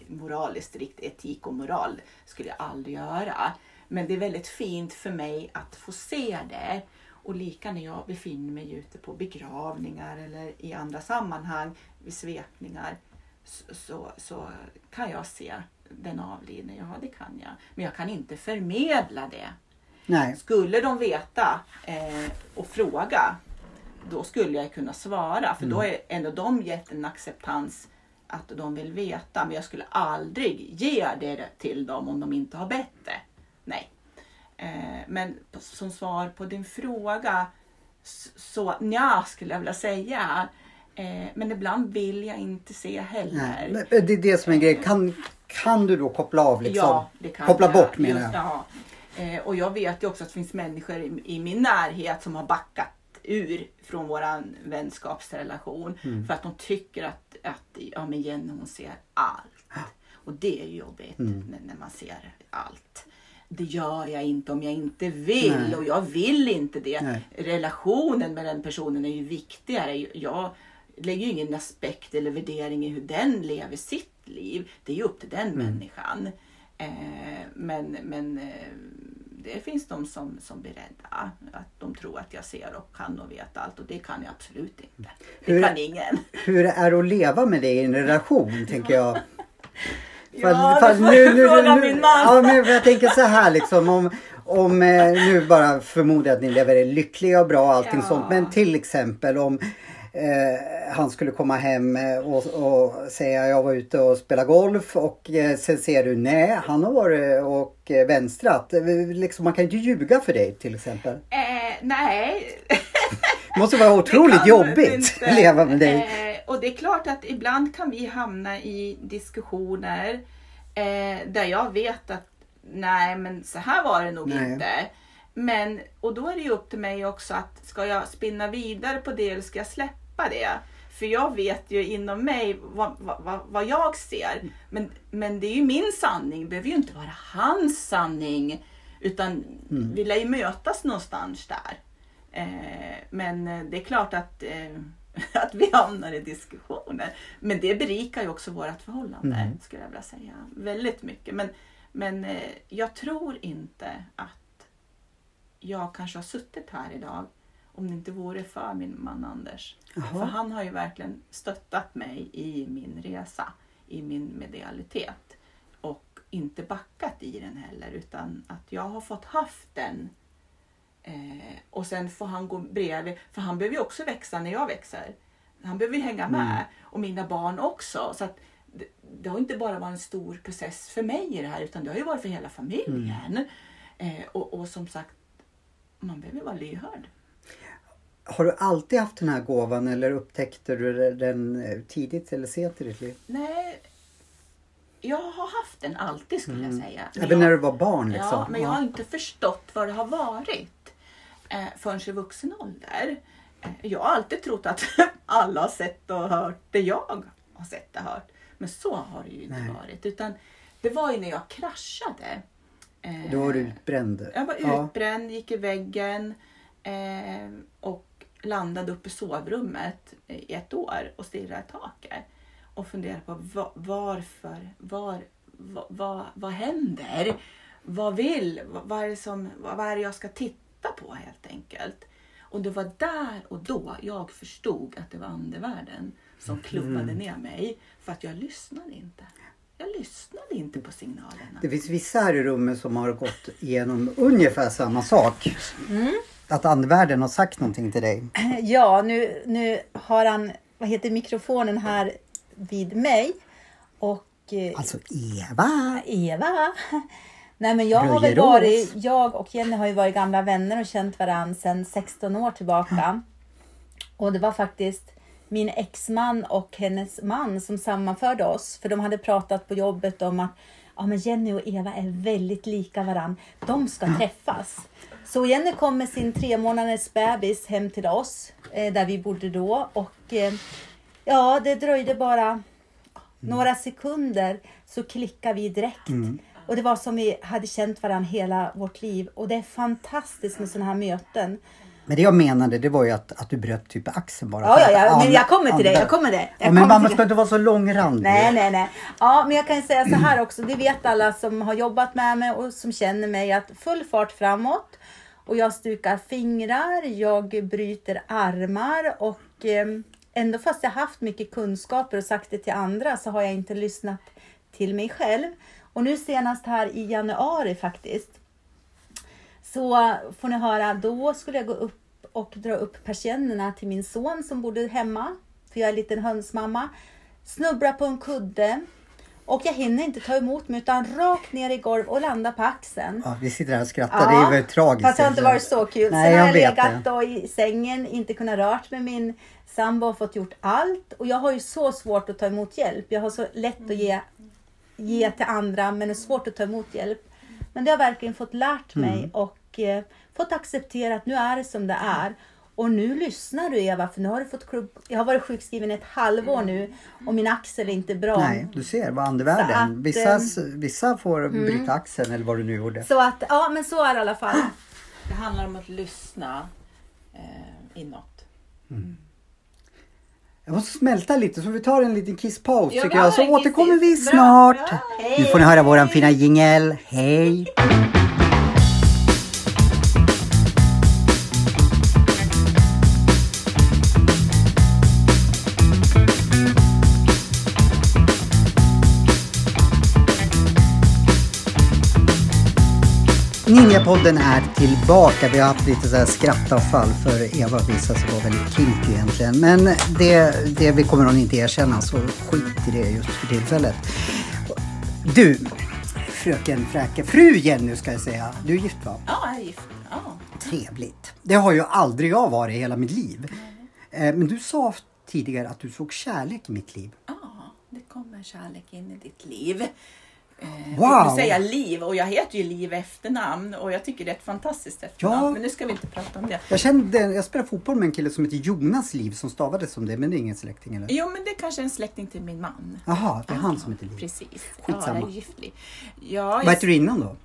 moraliskt riktigt, etik och moral. skulle jag aldrig göra. Men det är väldigt fint för mig att få se det. Och lika när jag befinner mig ute på begravningar eller i andra sammanhang, vid svepningar, så, så, så kan jag se den avlidne. Ja, det kan jag. Men jag kan inte förmedla det. Nej. Skulle de veta eh, och fråga, då skulle jag kunna svara. För då är ändå de gett en acceptans att de vill veta. Men jag skulle aldrig ge det till dem om de inte har bett det. Nej. Eh, men som svar på din fråga så nja skulle jag vilja säga. Eh, men ibland vill jag inte se heller. Nej. Men Det är det som är grejen. Kan, kan du då koppla av liksom? Ja, det kan Koppla jag. bort menar jag. Ja. Eh, och jag vet ju också att det finns människor i, i min närhet som har backat ur från våran vänskapsrelation Mm. för att de tycker att, att ja, men Jenny hon ser allt. Och det är jobbigt Mm. när, när man ser allt. Det gör jag inte om jag inte vill Nej. och jag vill inte det. Nej. Relationen med den personen är ju viktigare. Jag lägger ju ingen aspekt eller värdering i hur den lever sitt liv. Det är ju upp till den människan. Eh, men men eh, det finns de som, som blir rädda. Att de tror att jag ser och kan och vet allt och det kan jag absolut inte. Det Hur- kan ingen. Hur är det att leva med dig i en relation tänker jag. (laughs) Ja, det får du fråga min man. Ja, men jag tänker så här liksom om, om eh, nu bara förmodar att ni lever lyckliga och bra och allting Ja. sånt. Men till exempel om eh, han skulle komma hem eh, och, och säga jag var ute och spelade golf och eh, sen ser du nej han har varit och eh, vänstrat. Eh, Liksom, man kan ju inte ljuga för dig till exempel. Eh, nej. Det (laughs) måste vara otroligt jobbigt att leva med dig. Eh, och det är klart att ibland kan vi hamna i diskussioner eh, där jag vet att nej men så här var det nog Nej. inte. Men, och då är det ju upp till mig också att ska jag spinna vidare på det eller ska jag släppa det? För jag vet ju inom mig vad, vad, vad, jag ser. Men, men det är ju min sanning, det behöver ju inte vara hans sanning. Utan vi lär ju mötas någonstans där. Eh, men eh, det är klart att, eh, (laughs) att vi hamnar i diskussioner. Men det berikar ju också vårt förhållande, Mm. skulle jag vilja säga. Väldigt mycket. Men, men eh, jag tror inte att jag kanske har suttit här idag om det inte vore för min man Anders. Jaha. För han har ju verkligen stöttat mig i min resa, i min medialitet. Och inte backat i den heller utan att jag har fått haft den. Eh, och sen får han gå bredvid, för han behöver ju också växa när jag växer. Han behöver ju hänga med och mina barn också. Så att det, det har inte bara varit en stor process för mig i det här utan det har ju varit för hela familjen. Eh, och, och som sagt, man behöver vara lyhörd. Har du alltid haft den här gåvan eller upptäckte du den eh, tidigt eller sent i ditt liv? Nej, jag har haft den alltid skulle jag säga. Men Även när jag- du var barn liksom? Ja, men jag har inte förstått vad det har varit eh, förrän i vuxen ålder. Eh, jag har alltid trott att (laughs) alla har sett och hört det jag har sett och hört. Men så har det ju inte Nej. varit. Utan det var ju när jag kraschade. Eh, Då var du utbränd? jag var Ja. utbränd, gick i väggen eh, och landade uppe i sovrummet i ett år och stirrade i taket. Och funderade på va- varför, var, va- va- vad händer? Vad vill, vad, vad, är det som, vad, vad är det jag ska titta på helt enkelt? Och det var där och då jag förstod att det var andevärlden som klubbade ner mig. För att jag lyssnade inte. Jag lyssnade inte på signalerna. Det finns vissa här i rummet som har gått igenom ungefär samma sak. Mm. Att andevärlden har sagt någonting till dig. (clears throat) Ja, nu, nu har han, vad heter mikrofonen här vid mig. Och eh, Alltså Eva! Eva. (laughs) Nej men jag har väl varit, jag och Jenny har ju varit gamla vänner och känt varandra sedan 16 år tillbaka. Och det var faktiskt min exman och hennes man som sammanförde oss. För de hade pratat på jobbet om att ja, men Jenny och Eva är väldigt lika varandra. De ska träffas. Så Jenny kom med sin tre månaders bebis hem till oss eh, där vi bodde då. Och eh, ja, det dröjde bara några sekunder så klickar vi direkt. Och det var som vi hade känt varandra hela vårt liv. Och det är fantastiskt med sådana här möten. Men det jag menade det var ju att, att du bröt typ axeln bara. Ja, ja, ja, men jag kommer till det. Jag kommer det. Jag Ja, men till ska inte vara så långrandig. Nej, nej, nej. Ja, men jag kan säga så här också. Det vet alla som har jobbat med mig och som känner mig att full fart framåt. Och jag stukar fingrar, jag bryter armar och eh, ändå fast jag haft mycket kunskaper och sagt det till andra så har jag inte lyssnat till mig själv. Och nu senast här i januari faktiskt så får ni höra, då skulle jag gå upp och dra upp persiennerna till min son som bodde hemma. För jag är en liten hönsmamma. Snubbla på en kudde. Och jag hinner inte ta emot mig utan rakt ner i golv och landa på axeln. Ja, vi sitter här och skrattar. Det är väl tragiskt. Fast det har inte varit så kul. Nej, Sen har jag jag vet legat då i sängen, inte kunnat rört med min sambo och fått gjort allt. Och jag har ju så svårt att ta emot hjälp. Jag har så lätt att ge, ge till andra men det är svårt att ta emot hjälp. Men det har jag verkligen fått lärt mig Mm. och eh, fått acceptera att nu är det som det är. Och nu lyssnar du Eva, för nu har du fått klubb... Jag har varit sjukskriven ett halvår nu och min axel är inte bra. Nej, du ser vad andevärlden. att, Mm. Vissa, vissa får bryta axeln eller vad du nu gjorde. Så att, ja men så är det i alla fall. (clears throat) Det handlar om att lyssna eh, inåt. Jag måste smälta lite så vi tar en liten kisspaus Ja, tycker jag. Så återkommer vi. Bra, snart. bra. Nu får ni höra våran fina jingel. Hej! Ninjapodden är tillbaka. Vi har haft lite så här skrattavfall för Eva visade sig vara väldigt kinky egentligen. Men det, det vi kommer hon inte erkänna så skit i det just för tillfället. Du, fröken Fräke, fru Jenny ska jag säga. Du är gift va? Ja, jag är gift. Ja. Trevligt. Det har ju aldrig jag varit i hela mitt liv. Eh, Men du sa tidigare att du såg kärlek i mitt liv. ja, det kommer kärlek in i ditt liv. Eh, Wow. Säga Liv och jag heter ju Liv efternamn och jag tycker det är ett fantastiskt efternamn. Ja. Men nu ska vi inte prata om det. Jag, kände, jag spelade fotboll med en kille som heter Jonas Liv som stavades som det, men det är ingen släkting eller? Jo, men det kanske är en släkting till min man. Jaha, det är han som heter Liv. Precis. Skitsamma. Ja, jag är giftlig. Ja, Vad jag... hette du innan då?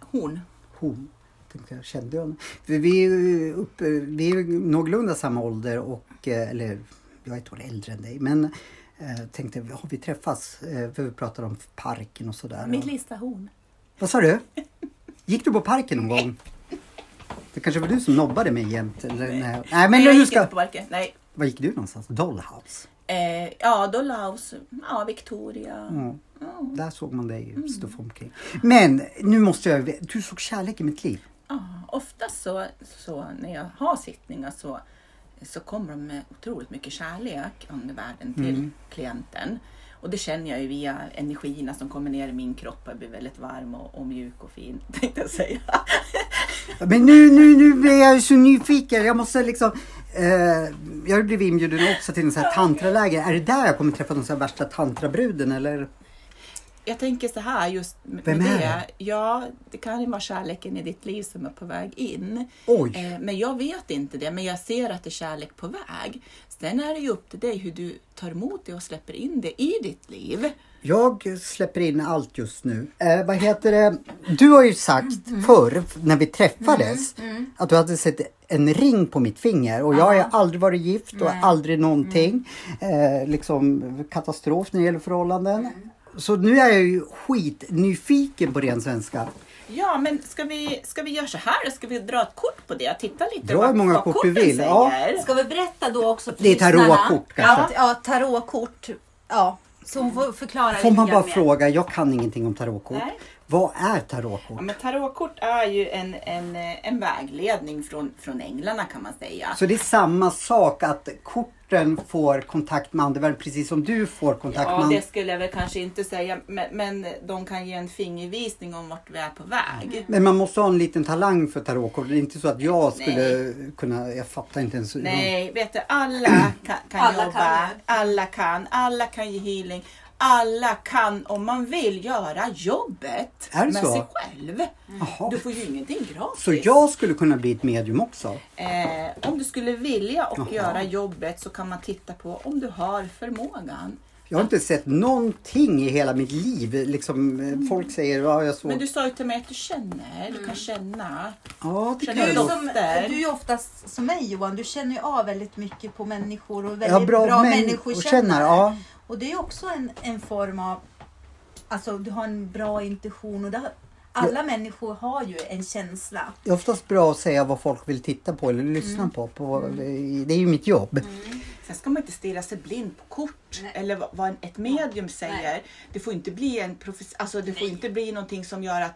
Hon. Hon. Tänkte jag kände. För vi, är uppe, vi är någorlunda samma ålder och, eh, eller jag är ett år äldre än dig. Men eh, tänkte, har vi träffats? Eh, för vi pratade om parken och sådär. Mitt Och, lista hon. vad sa du? Gick du på parken någon gång? Det kanske var du som nobbade mig jämt? Eller, nej. nej, men Nej, jag gick ska... inte på parken. Nej. Var gick du någonstans? Dollhouse? Eh, ja, Dollhouse. Ja, Victoria. Ja. Ja. Där såg man dig Mm. stå omkring. Men nu måste jag... Du såg kärlek i mitt liv. Ja, ofta så, så när jag har sittningar så, så kommer de med otroligt mycket kärlek under världen till Mm. klienten. Och det känner jag ju via energierna som kommer ner i min kropp och jag blir väldigt varm och, och mjuk och fin (laughs) tänkte jag säga. Men nu, nu, nu blir jag så nyfiken. Jag måste liksom... Eh, jag har blivit inbjuden också till en sån här tantraläger. Är det där jag kommer träffa den så här värsta tantrabruden eller? Jag tänker så här just med Vem är det. det? Ja, det kan ju vara kärleken i ditt liv som är på väg in. Oj! Eh, Men jag vet inte det, men jag ser att det är kärlek på väg. Sen är det ju upp till dig hur du tar emot det och släpper in det i ditt liv. Jag släpper in allt just nu. Eh, vad heter det? Du har ju sagt Mm. förr när vi träffades att du hade sett en ring på mitt finger och jag har aldrig varit gift och Nej. aldrig någonting. Eh, liksom katastrof när det gäller förhållanden. Så nu är jag ju skitnyfiken på ren svenska. Ja, men ska vi, ska vi göra så här? Ska vi dra ett kort på det? Titta lite Dra hur många vad kort korten du vill, ja. säger. Ska vi berätta då också för Det är lyssnarna tarotkort kanske? Ja, tarotkort. Ja, så hon får förklara Får lite man bara grann mer. fråga, jag kan ingenting om tarotkort. Nej. Vad är tarotkort? Ja, men tarotkort är ju en, en, eh, en vägledning från, från änglarna kan man säga. Så det är samma sak att korten får kontakt med andevärlden precis som du får kontakt Ja, med det skulle jag väl kanske inte säga, men, men de kan ge en fingervisning om vart vi är på väg. Men man måste ha en liten talang för tarotkort. Det är inte så att jag skulle kunna, jag fattar inte ens. Nej, vet du, alla kan, kan Alla jobba. kan. Alla kan. Alla kan ge healing. Alla kan, om man vill, göra jobbet med så? sig själv. Jaha. Du får ju ingenting gratis. Så jag skulle kunna bli ett medium också? Eh, om du skulle vilja och Jaha. göra jobbet så kan man titta på om du har förmågan. Jag har inte sett någonting i hela mitt liv. Liksom, eh, folk säger, ja jag såg... Men du sa ju till mig att du känner, du kan känna. Ja, det kan Känner jag Du, nog. som, du är ju oftast som mig Johan, du känner ju av väldigt mycket på människor och väldigt Ja, bra, bra, män- människokännare. och Ja. Och det är också en, en form av, alltså du har en bra intuition och det, har- alla människor har ju en känsla. Det är oftast bra att säga vad folk vill titta på eller lyssna på. på. Det är ju mitt jobb. Sen ska man inte stirra sig blind på kort Nej. eller vad- ett medium säger. Nej. Det får inte bli en profes- alltså det får inte bli någonting som gör att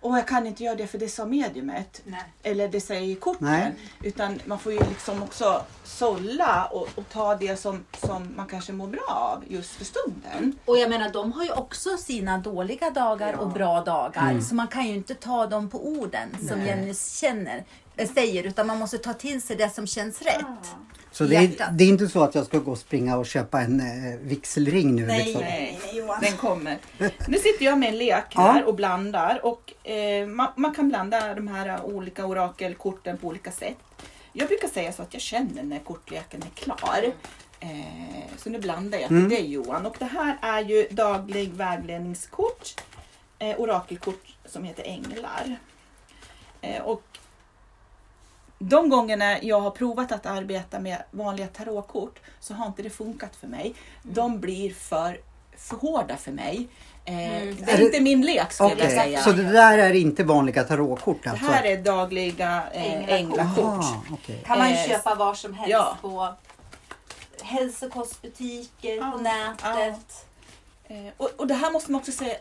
Åh, jag kan inte göra det för det sa mediumet. Nej. Eller det säger korten. Nej. Utan man får ju liksom också sålla och, och ta det som, som man kanske mår bra av just för stunden. Och jag menar, de har ju också sina dåliga dagar och bra dagar. Så man kan ju inte ta dem på orden som Nej. Jenny känner, äh, säger, utan man måste ta till sig det som känns rätt. Så det är, det är inte så att jag ska gå och springa och köpa en eh, vigselring nu. Nej, liksom. nej, nej Johan. Den kommer. (laughs) Nu sitter jag med en lek här och blandar och eh, man, man kan blanda de här olika orakelkorten på olika sätt. Jag brukar säga så att jag känner när kortleken är klar. Eh, så nu blandar jag till dig Johan. Och det här är ju daglig vägledningskort. Eh, orakelkort som heter Änglar. Eh, och de gångerna jag har provat att arbeta med vanliga tarotkort så har inte det funkat för mig. De blir för, för hårda för mig. Eh, Det Är är det- inte min lek skulle Okej, jag säga. så det där är inte vanliga tarotkort Det alltså? här är dagliga eh, Änglakort. Aha, okej. kan man ju Eh, köpa var som helst ja. på hälsokostbutiker, Ja, på nätet. Eh, och, och det här måste man också säga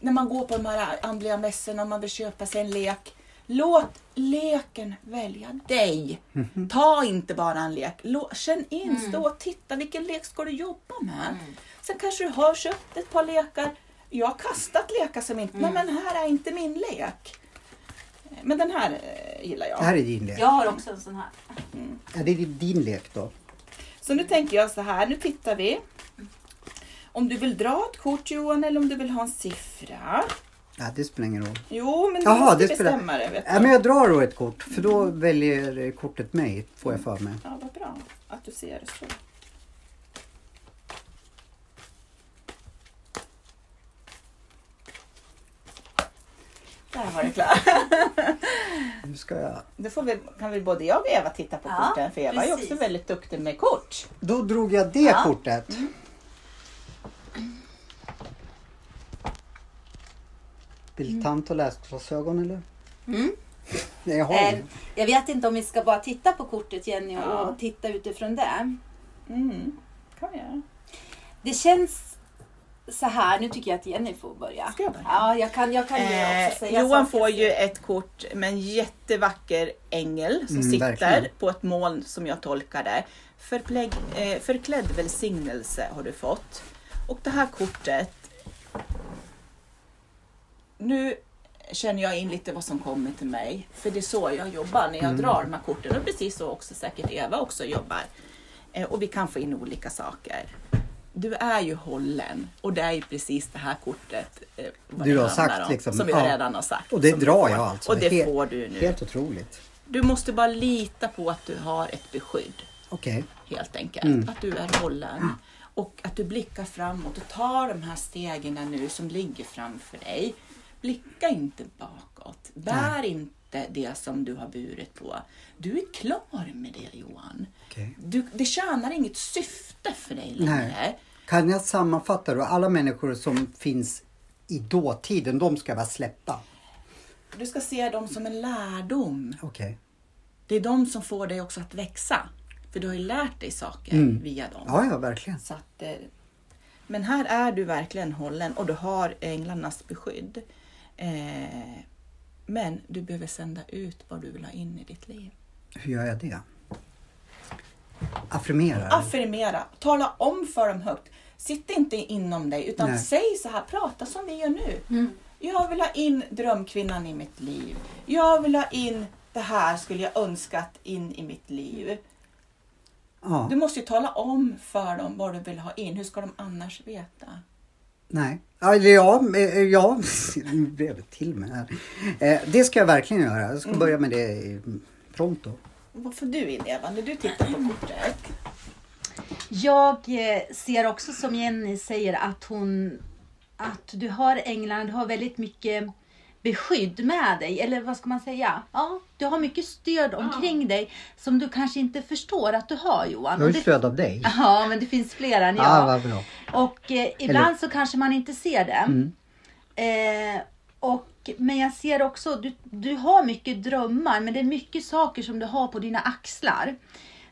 när man går på de här andliga mässorna och man vill köpa sig en lek. Låt leken välja dig. Mhm. Ta inte bara en lek. Lå, känn in, stå och titta. Vilken lek ska du jobba med? Sen kanske du har köpt ett par lekar. Jag har kastat lekar som inte, nej men här är inte min lek. Men den här eh, gillar jag. Det här är din lek. Jag har också en sån här. Ja, det är din lek då. Så nu tänker jag så här, nu tittar vi. Om du vill dra ett kort Johan eller om du vill ha en siffra. Ja, det spelar ingen roll. Jo, men du Jaha, måste det spelar- bestämma det. Vet du. Ja, men jag drar då ett kort för då väljer eh, kortet mig får jag för mig. Ja, vad bra att du ser det så. Där var det klart. Nu ska jag... Då får vi, kan vi både jag och Eva titta på Ja, korten för Eva är precis. också väldigt duktig med kort. Då drog jag det Ja. kortet. Vill tant och läsglasögon eller? Mm. Nej, jag har Eh, jag vet inte om vi ska bara titta på kortet Jenny och Ja. titta utifrån det. Mm. kan vi göra. Det känns så här, nu tycker jag att Jenny får börja. Ska jag börja? Ja, jag kan, jag kan ju Eh, också säga Johan får ju ett kort med en jättevacker ängel som Mm, sitter verkligen. på ett moln som jag tolkar det. Förplägg, eh, förklädd välsignelse har du fått. Och det här kortet. Nu känner jag in lite vad som kommer till mig. För det är så jag jobbar när jag drar de här korten och precis så också säkert Eva också jobbar. Eh, och vi kan få in olika saker. Du är ju hållen och det är ju precis det här kortet eh, Du har sagt om, liksom, som vi ja. redan har sagt. Och det drar jag alltså. Och det He- får du nu. Helt otroligt. Du måste bara lita på att du har ett beskydd Okej. helt enkelt. Mm. Att du är hållen. Och att du blickar framåt och tar de här stegen nu som ligger framför dig. Blicka inte bakåt. Bär inte det som du har burit på. Du är klar med det Johan. Okej. Du, det tjänar inget syfte för dig längre. Kan jag sammanfatta då? Alla människor som finns i dåtiden, de ska jag bara släppa. Du ska se dem som en lärdom. Okej. Det är de som får dig också att växa. För du har ju lärt dig saker Mm. via dem. Ja, ja, verkligen. Att, eh, men här är du verkligen hållen och du har änglarnas beskydd. Eh, men du behöver sända ut vad du vill ha in i ditt liv. Hur gör jag det? Affirmera? Affirmera, tala om för dem högt. Sitt inte inom dig utan Nej. säg så här, prata som vi gör nu. Jag vill ha in drömkvinnan i mitt liv. Jag vill ha in det här skulle jag önskat in i mitt liv. Ja. Du måste ju tala om för dem vad du vill ha in. Hur ska de annars veta? Nej. Ja, eller ja, eh, ja. (laughs) nu blev det till med här. Eh, Det ska jag verkligen göra. Jag ska börja med det pronto. Vad får du in Eva när du tittar på kortet? Jag eh, ser också som Jenny säger att hon att du har änglarna, du har väldigt mycket beskydd med dig. Eller vad ska man säga? Ja, du har mycket stöd omkring dig som du kanske inte förstår att du har Johan. Jag har ju stöd av dig. (laughs) ja, men det finns fler än jag. Ja, vad bra. Och eh, ibland så kanske man inte ser det. Mm. Eh, och, men jag ser också, du, du har mycket drömmar men det är mycket saker som du har på dina axlar.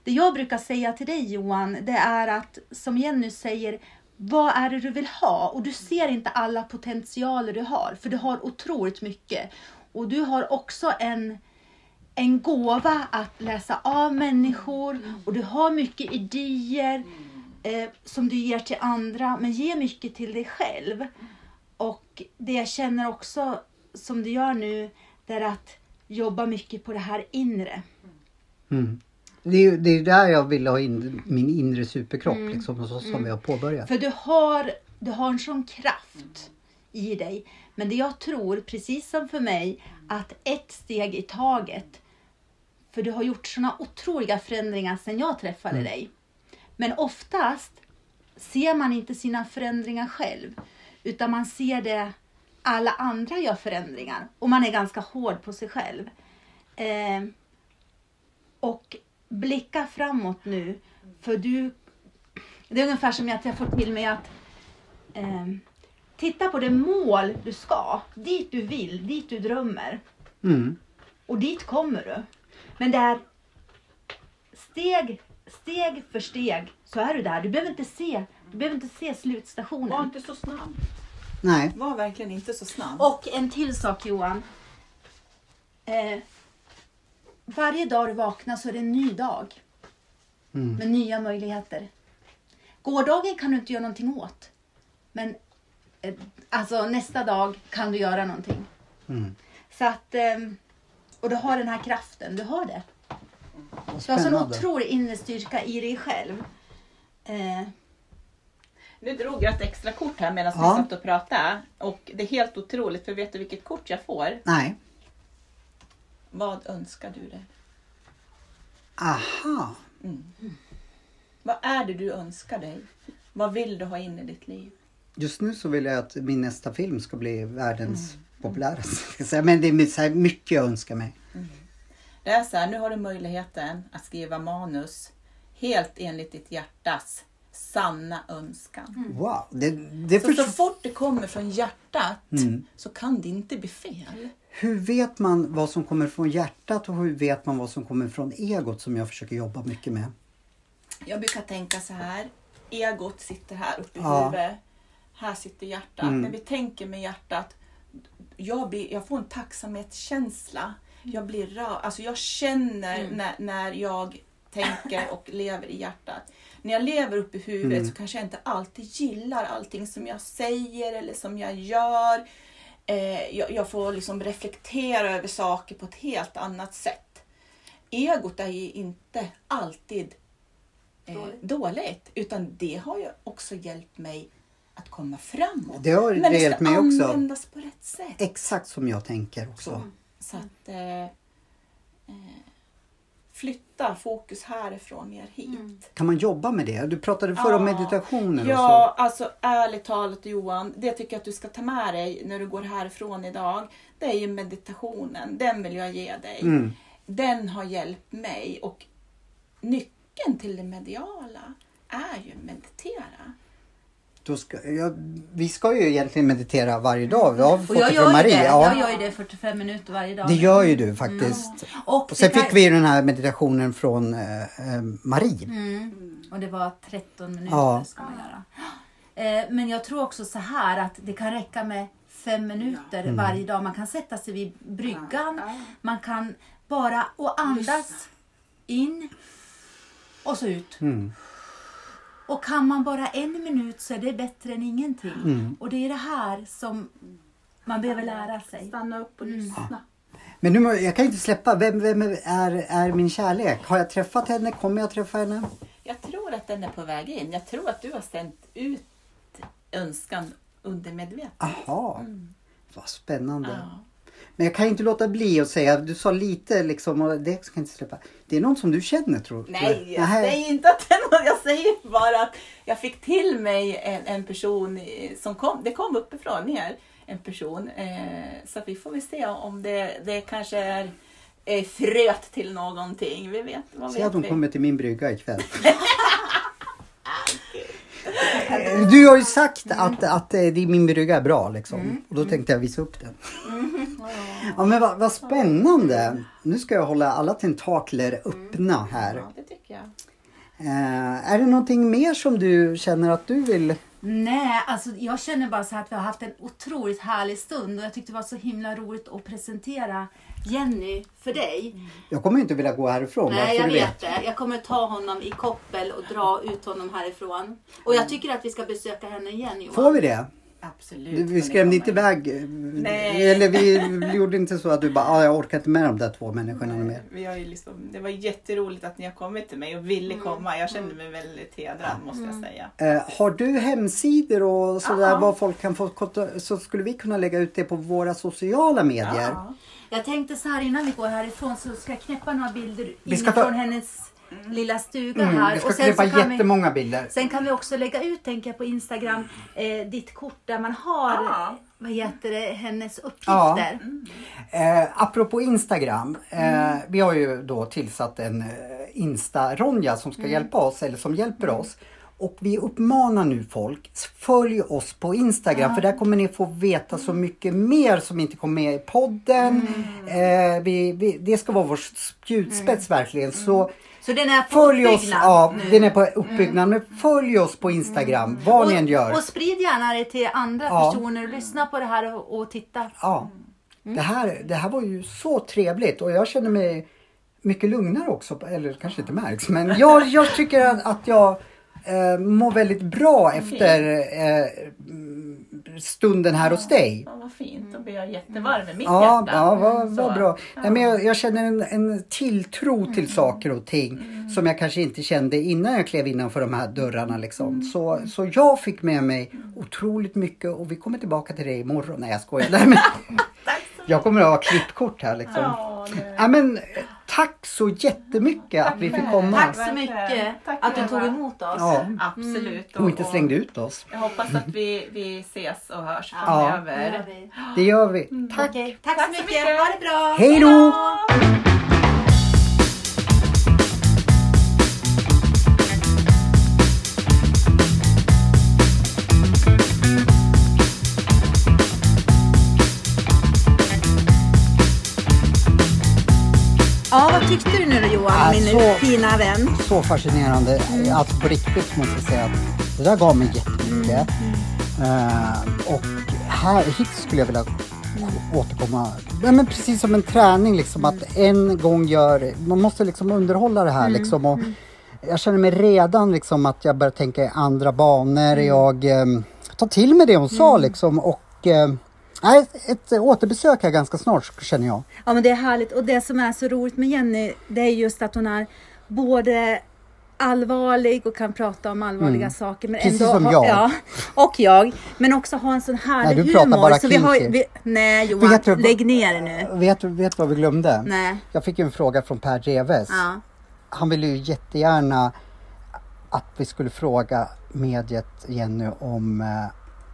Det jag brukar säga till dig Johan, det är att som Jenny säger, vad är det du vill ha? Och du ser inte alla potentialer du har, för du har otroligt mycket. Och du har också en, en gåva att läsa av människor och du har mycket idéer eh, som du ger till andra, men ge mycket till dig själv. Och det jag känner också som du gör nu, det är att jobba mycket på det här inre. Mm. Det är det är där jag vill ha in min inre superkropp liksom, och så, som vi har påbörjat. För du har, du har en sån kraft i dig. Men det jag tror, precis som för mig, att ett steg i taget. För du har gjort såna otroliga förändringar sedan jag träffade dig. Men oftast ser man inte sina förändringar själv. Utan man ser det alla andra gör förändringar. Och man är ganska hård på sig själv. Eh, och blicka framåt nu. För du det är ungefär som att jag får till mig att eh, titta på det mål du ska, dit du vill, dit du drömmer. Mm. Och dit kommer du. Men det är steg, steg för steg så är du där. Du behöver inte se, du behöver inte se Var slutstationen. inte så snabb. Nej. Var verkligen inte så snabb. Och en till sak Johan. Eh, varje dag du vaknar så är det en ny dag. Mm. Med nya möjligheter. Gårdagen kan du inte göra någonting åt. Men eh, alltså nästa dag kan du göra någonting. Mm. Så att, eh, och du har den här kraften, du har det. Du har sån otrolig inre styrka i dig själv. Eh, Nu drog jag ett extra kort här medan Ja. vi satt och pratade. Och det är helt otroligt, för vet du vilket kort jag får? Nej. Vad önskar du dig? Aha. Vad är det du önskar dig? Vad vill du ha in i ditt liv? Just nu så vill jag att min nästa film ska bli världens populäraste. Så, Men det är så här mycket jag önskar mig. Det är så här, nu har du möjligheten att skriva manus helt enligt ditt hjärtas sanna önskan. Wow. Det, det Så, så för... fort det kommer från hjärtat Mm. så kan det inte bli fel. Hur vet man vad som kommer från hjärtat och hur vet man vad som kommer från egot som jag försöker jobba mycket med? Jag brukar tänka så här. Egot sitter här uppe i Ja. huvudet. Här sitter hjärtat. Mm. När vi tänker med hjärtat. Jag, blir, jag får en tacksamhetskänsla. Jag blir rörd. Alltså jag känner när, när jag tänker och lever i hjärtat. När jag lever uppe i huvudet Mm. så kanske jag inte alltid gillar allting som jag säger eller som jag gör. Eh, jag, jag får liksom reflektera över saker på ett helt annat sätt. Egot är ju inte alltid eh, Dåligt. dåligt. utan det har ju också hjälpt mig att komma framåt. Det har Men det det hjälpt ska mig också. användas på rätt sätt. Exakt som jag tänker också. Så, så att eh, eh, flytta fokus härifrån ner hit. Mm. Kan man jobba med det? Du pratade förr om Ja. meditationer och Ja, alltså ärligt talat Johan, det tycker jag att du ska ta med dig när du går härifrån idag. Det är ju meditationen, den vill jag ge dig. så. Mm. Den har hjälpt mig och nyckeln till det mediala är ju meditera. Då ska, ja, vi ska ju egentligen meditera varje dag. Vi har fått Och jag det gör Marie. det. Ja, Jag gör ju det 45 minuter varje dag. det gör ju du faktiskt. Och, Och sen det kan- fick vi den här meditationen från eh, eh, Marie. Mm. Och det var 13 minuter Ja. ska man göra. Eh, men jag tror också så här att det kan räcka med fem minuter Mm. varje dag. Man kan sätta sig vid bryggan. Man kan bara och andas in och så ut. Mm. Och kan man bara en minut så är det bättre än ingenting. Mm. Och det är det här som man behöver lära sig. Stanna upp och lyssna. Men nu, må- jag kan inte släppa. Vem, vem är, är min kärlek? Har jag träffat henne? Kommer jag träffa henne? Jag tror att den är på väg in. Jag tror att du har sänt ut önskan undermedvetet. Aha, Mm. vad spännande. Ja. Men jag kan inte låta bli att säga, du sa lite liksom, och det ska jag inte släppa. Det är någon som du känner tror Nej, tror jag säger inte att det är någon. Jag säger bara att jag fick till mig en, en person eh, som kom, det kom uppifrån ner. En person. Eh, så vi får väl se om det, det kanske är eh, fröet till någonting. Vi vet, vad Säg att hon kommer till min brygga ikväll. (laughs) Du har ju sagt att, att eh, det- min brygga är bra liksom. Och då tänkte jag visa upp den. Ja men vad, vad spännande. Nu ska jag hålla alla tentakler öppna här. Ja, det tycker jag. Eh, är det någonting mer som du känner att du vill? Nej, alltså jag känner bara så här att vi har haft en otroligt härlig stund och jag tyckte det var så himla roligt att presentera Jenny för dig. Jag kommer inte vilja gå härifrån. Nej, jag vet det. Jag kommer ta honom i koppel och dra ut honom härifrån. Och jag tycker att vi ska besöka henne igen Johan. Får vi det? Absolut. Vi skrämde inte iväg. Nej. Eller vi gjorde inte så att du bara, ah, jag orkar inte med de där två människorna mer. Vi har ju liksom, det var jätteroligt att ni har kommit till mig och ville Mm. komma. Jag kände mig väldigt hedrad måste jag säga. Eh, har du hemsidor och sådär Ja. vad folk kan få så skulle vi kunna lägga ut det på våra sociala medier. Ja. Jag tänkte så här innan vi går härifrån så ska jag knäppa några bilder Vi ska ta- inifrån hennes lilla stuga Mm, här. vi ska Och sen klippa så kan vi- jättemånga bilder. Sen kan vi också lägga ut, tänker jag, på Instagram eh, ditt kort där man har, Ja. vad heter det, hennes uppgifter. Eh, apropå Instagram. Eh, Mm. Vi har ju då tillsatt en eh, Insta-Ronja som ska Mm. hjälpa oss eller som hjälper oss. Och vi uppmanar nu folk, följ oss på Instagram för där kommer ni få veta så mycket mer som inte kom med i podden. Mm. Eh, vi, vi, det ska vara vår spjutspets verkligen. Så Så den är på följ oss, ja, nu. den är på uppbyggnad. Men följ oss på Instagram, vad ni än gör. Och sprid gärna det till andra Ja. personer. Lyssna på det här och, och titta. Ja. Det, här, det här var ju så trevligt och jag känner mig mycket lugnare också. Eller kanske inte märks men jag, jag tycker att, att jag eh, mår väldigt bra efter eh, mm, stunden här hos dig. Ja, vad fint. Då blir jag jättevarm i mitt Ja, hjärta. ja vad, Så. vad bra. Nej, men jag, jag känner en, en tilltro till Mm. saker och ting som jag kanske inte kände innan jag klev innanför de här dörrarna. Liksom. Mm. Så, så jag fick med mig otroligt mycket och vi kommer tillbaka till dig imorgon. Nej jag skojar. Nej, men, (laughs) jag kommer att ha klippkort här liksom. Ja, det- Ja, men, tack så jättemycket att vi fick komma. Tack så mycket Tack, att du tog emot oss. Ja, Absolut. och inte slängde ut oss. Jag hoppas att vi, vi ses och hörs Det framöver. gör vi. Det gör vi. Tack. Okej, Tack, Tack så mycket. Ha det bra. Hej då! Ja, vad tyckte du nu då Johan, min Alltså- fina vän? Så fascinerande. Alltså på riktigt måste jag säga att det där gav mig jättemycket. Eh, och här, hit skulle jag vilja återkomma. Men precis som en träning liksom att en gång gör, man måste liksom underhålla det här liksom. Och jag känner mig redan liksom att jag börjar tänka i andra banor. Jag eh, tar till mig det hon sa liksom och eh, Nej, ett återbesök här ganska snart känner jag. Ja men det är härligt och det som är så roligt med Jenny det är just att hon är både allvarlig och kan prata om allvarliga saker. Men Mm. Precis ändå som ha- jag. Ja, och jag. Men också ha en sån härlig Nej, du humor. bara så vi har, vi, nej Johan, Vet du- lägg ner nu. Vet du vet du vad vi glömde? Nej. Jag fick ju en fråga från Per Dreves. Ja. Han ville ju jättegärna att vi skulle fråga mediet Jenny om eh,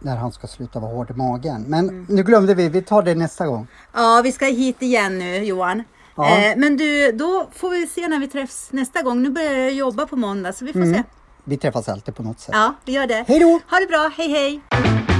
när han ska sluta vara hård i magen. Men Mm. nu glömde vi, vi tar det nästa gång. ja, vi ska hit igen nu Johan. Ja. Eh, men du, då får vi se när vi träffs nästa gång. Nu börjar jag jobba på måndag så vi får se. Vi träffas alltid på något sätt. Ja, vi gör det. Hej då! Ha det bra, hej hej!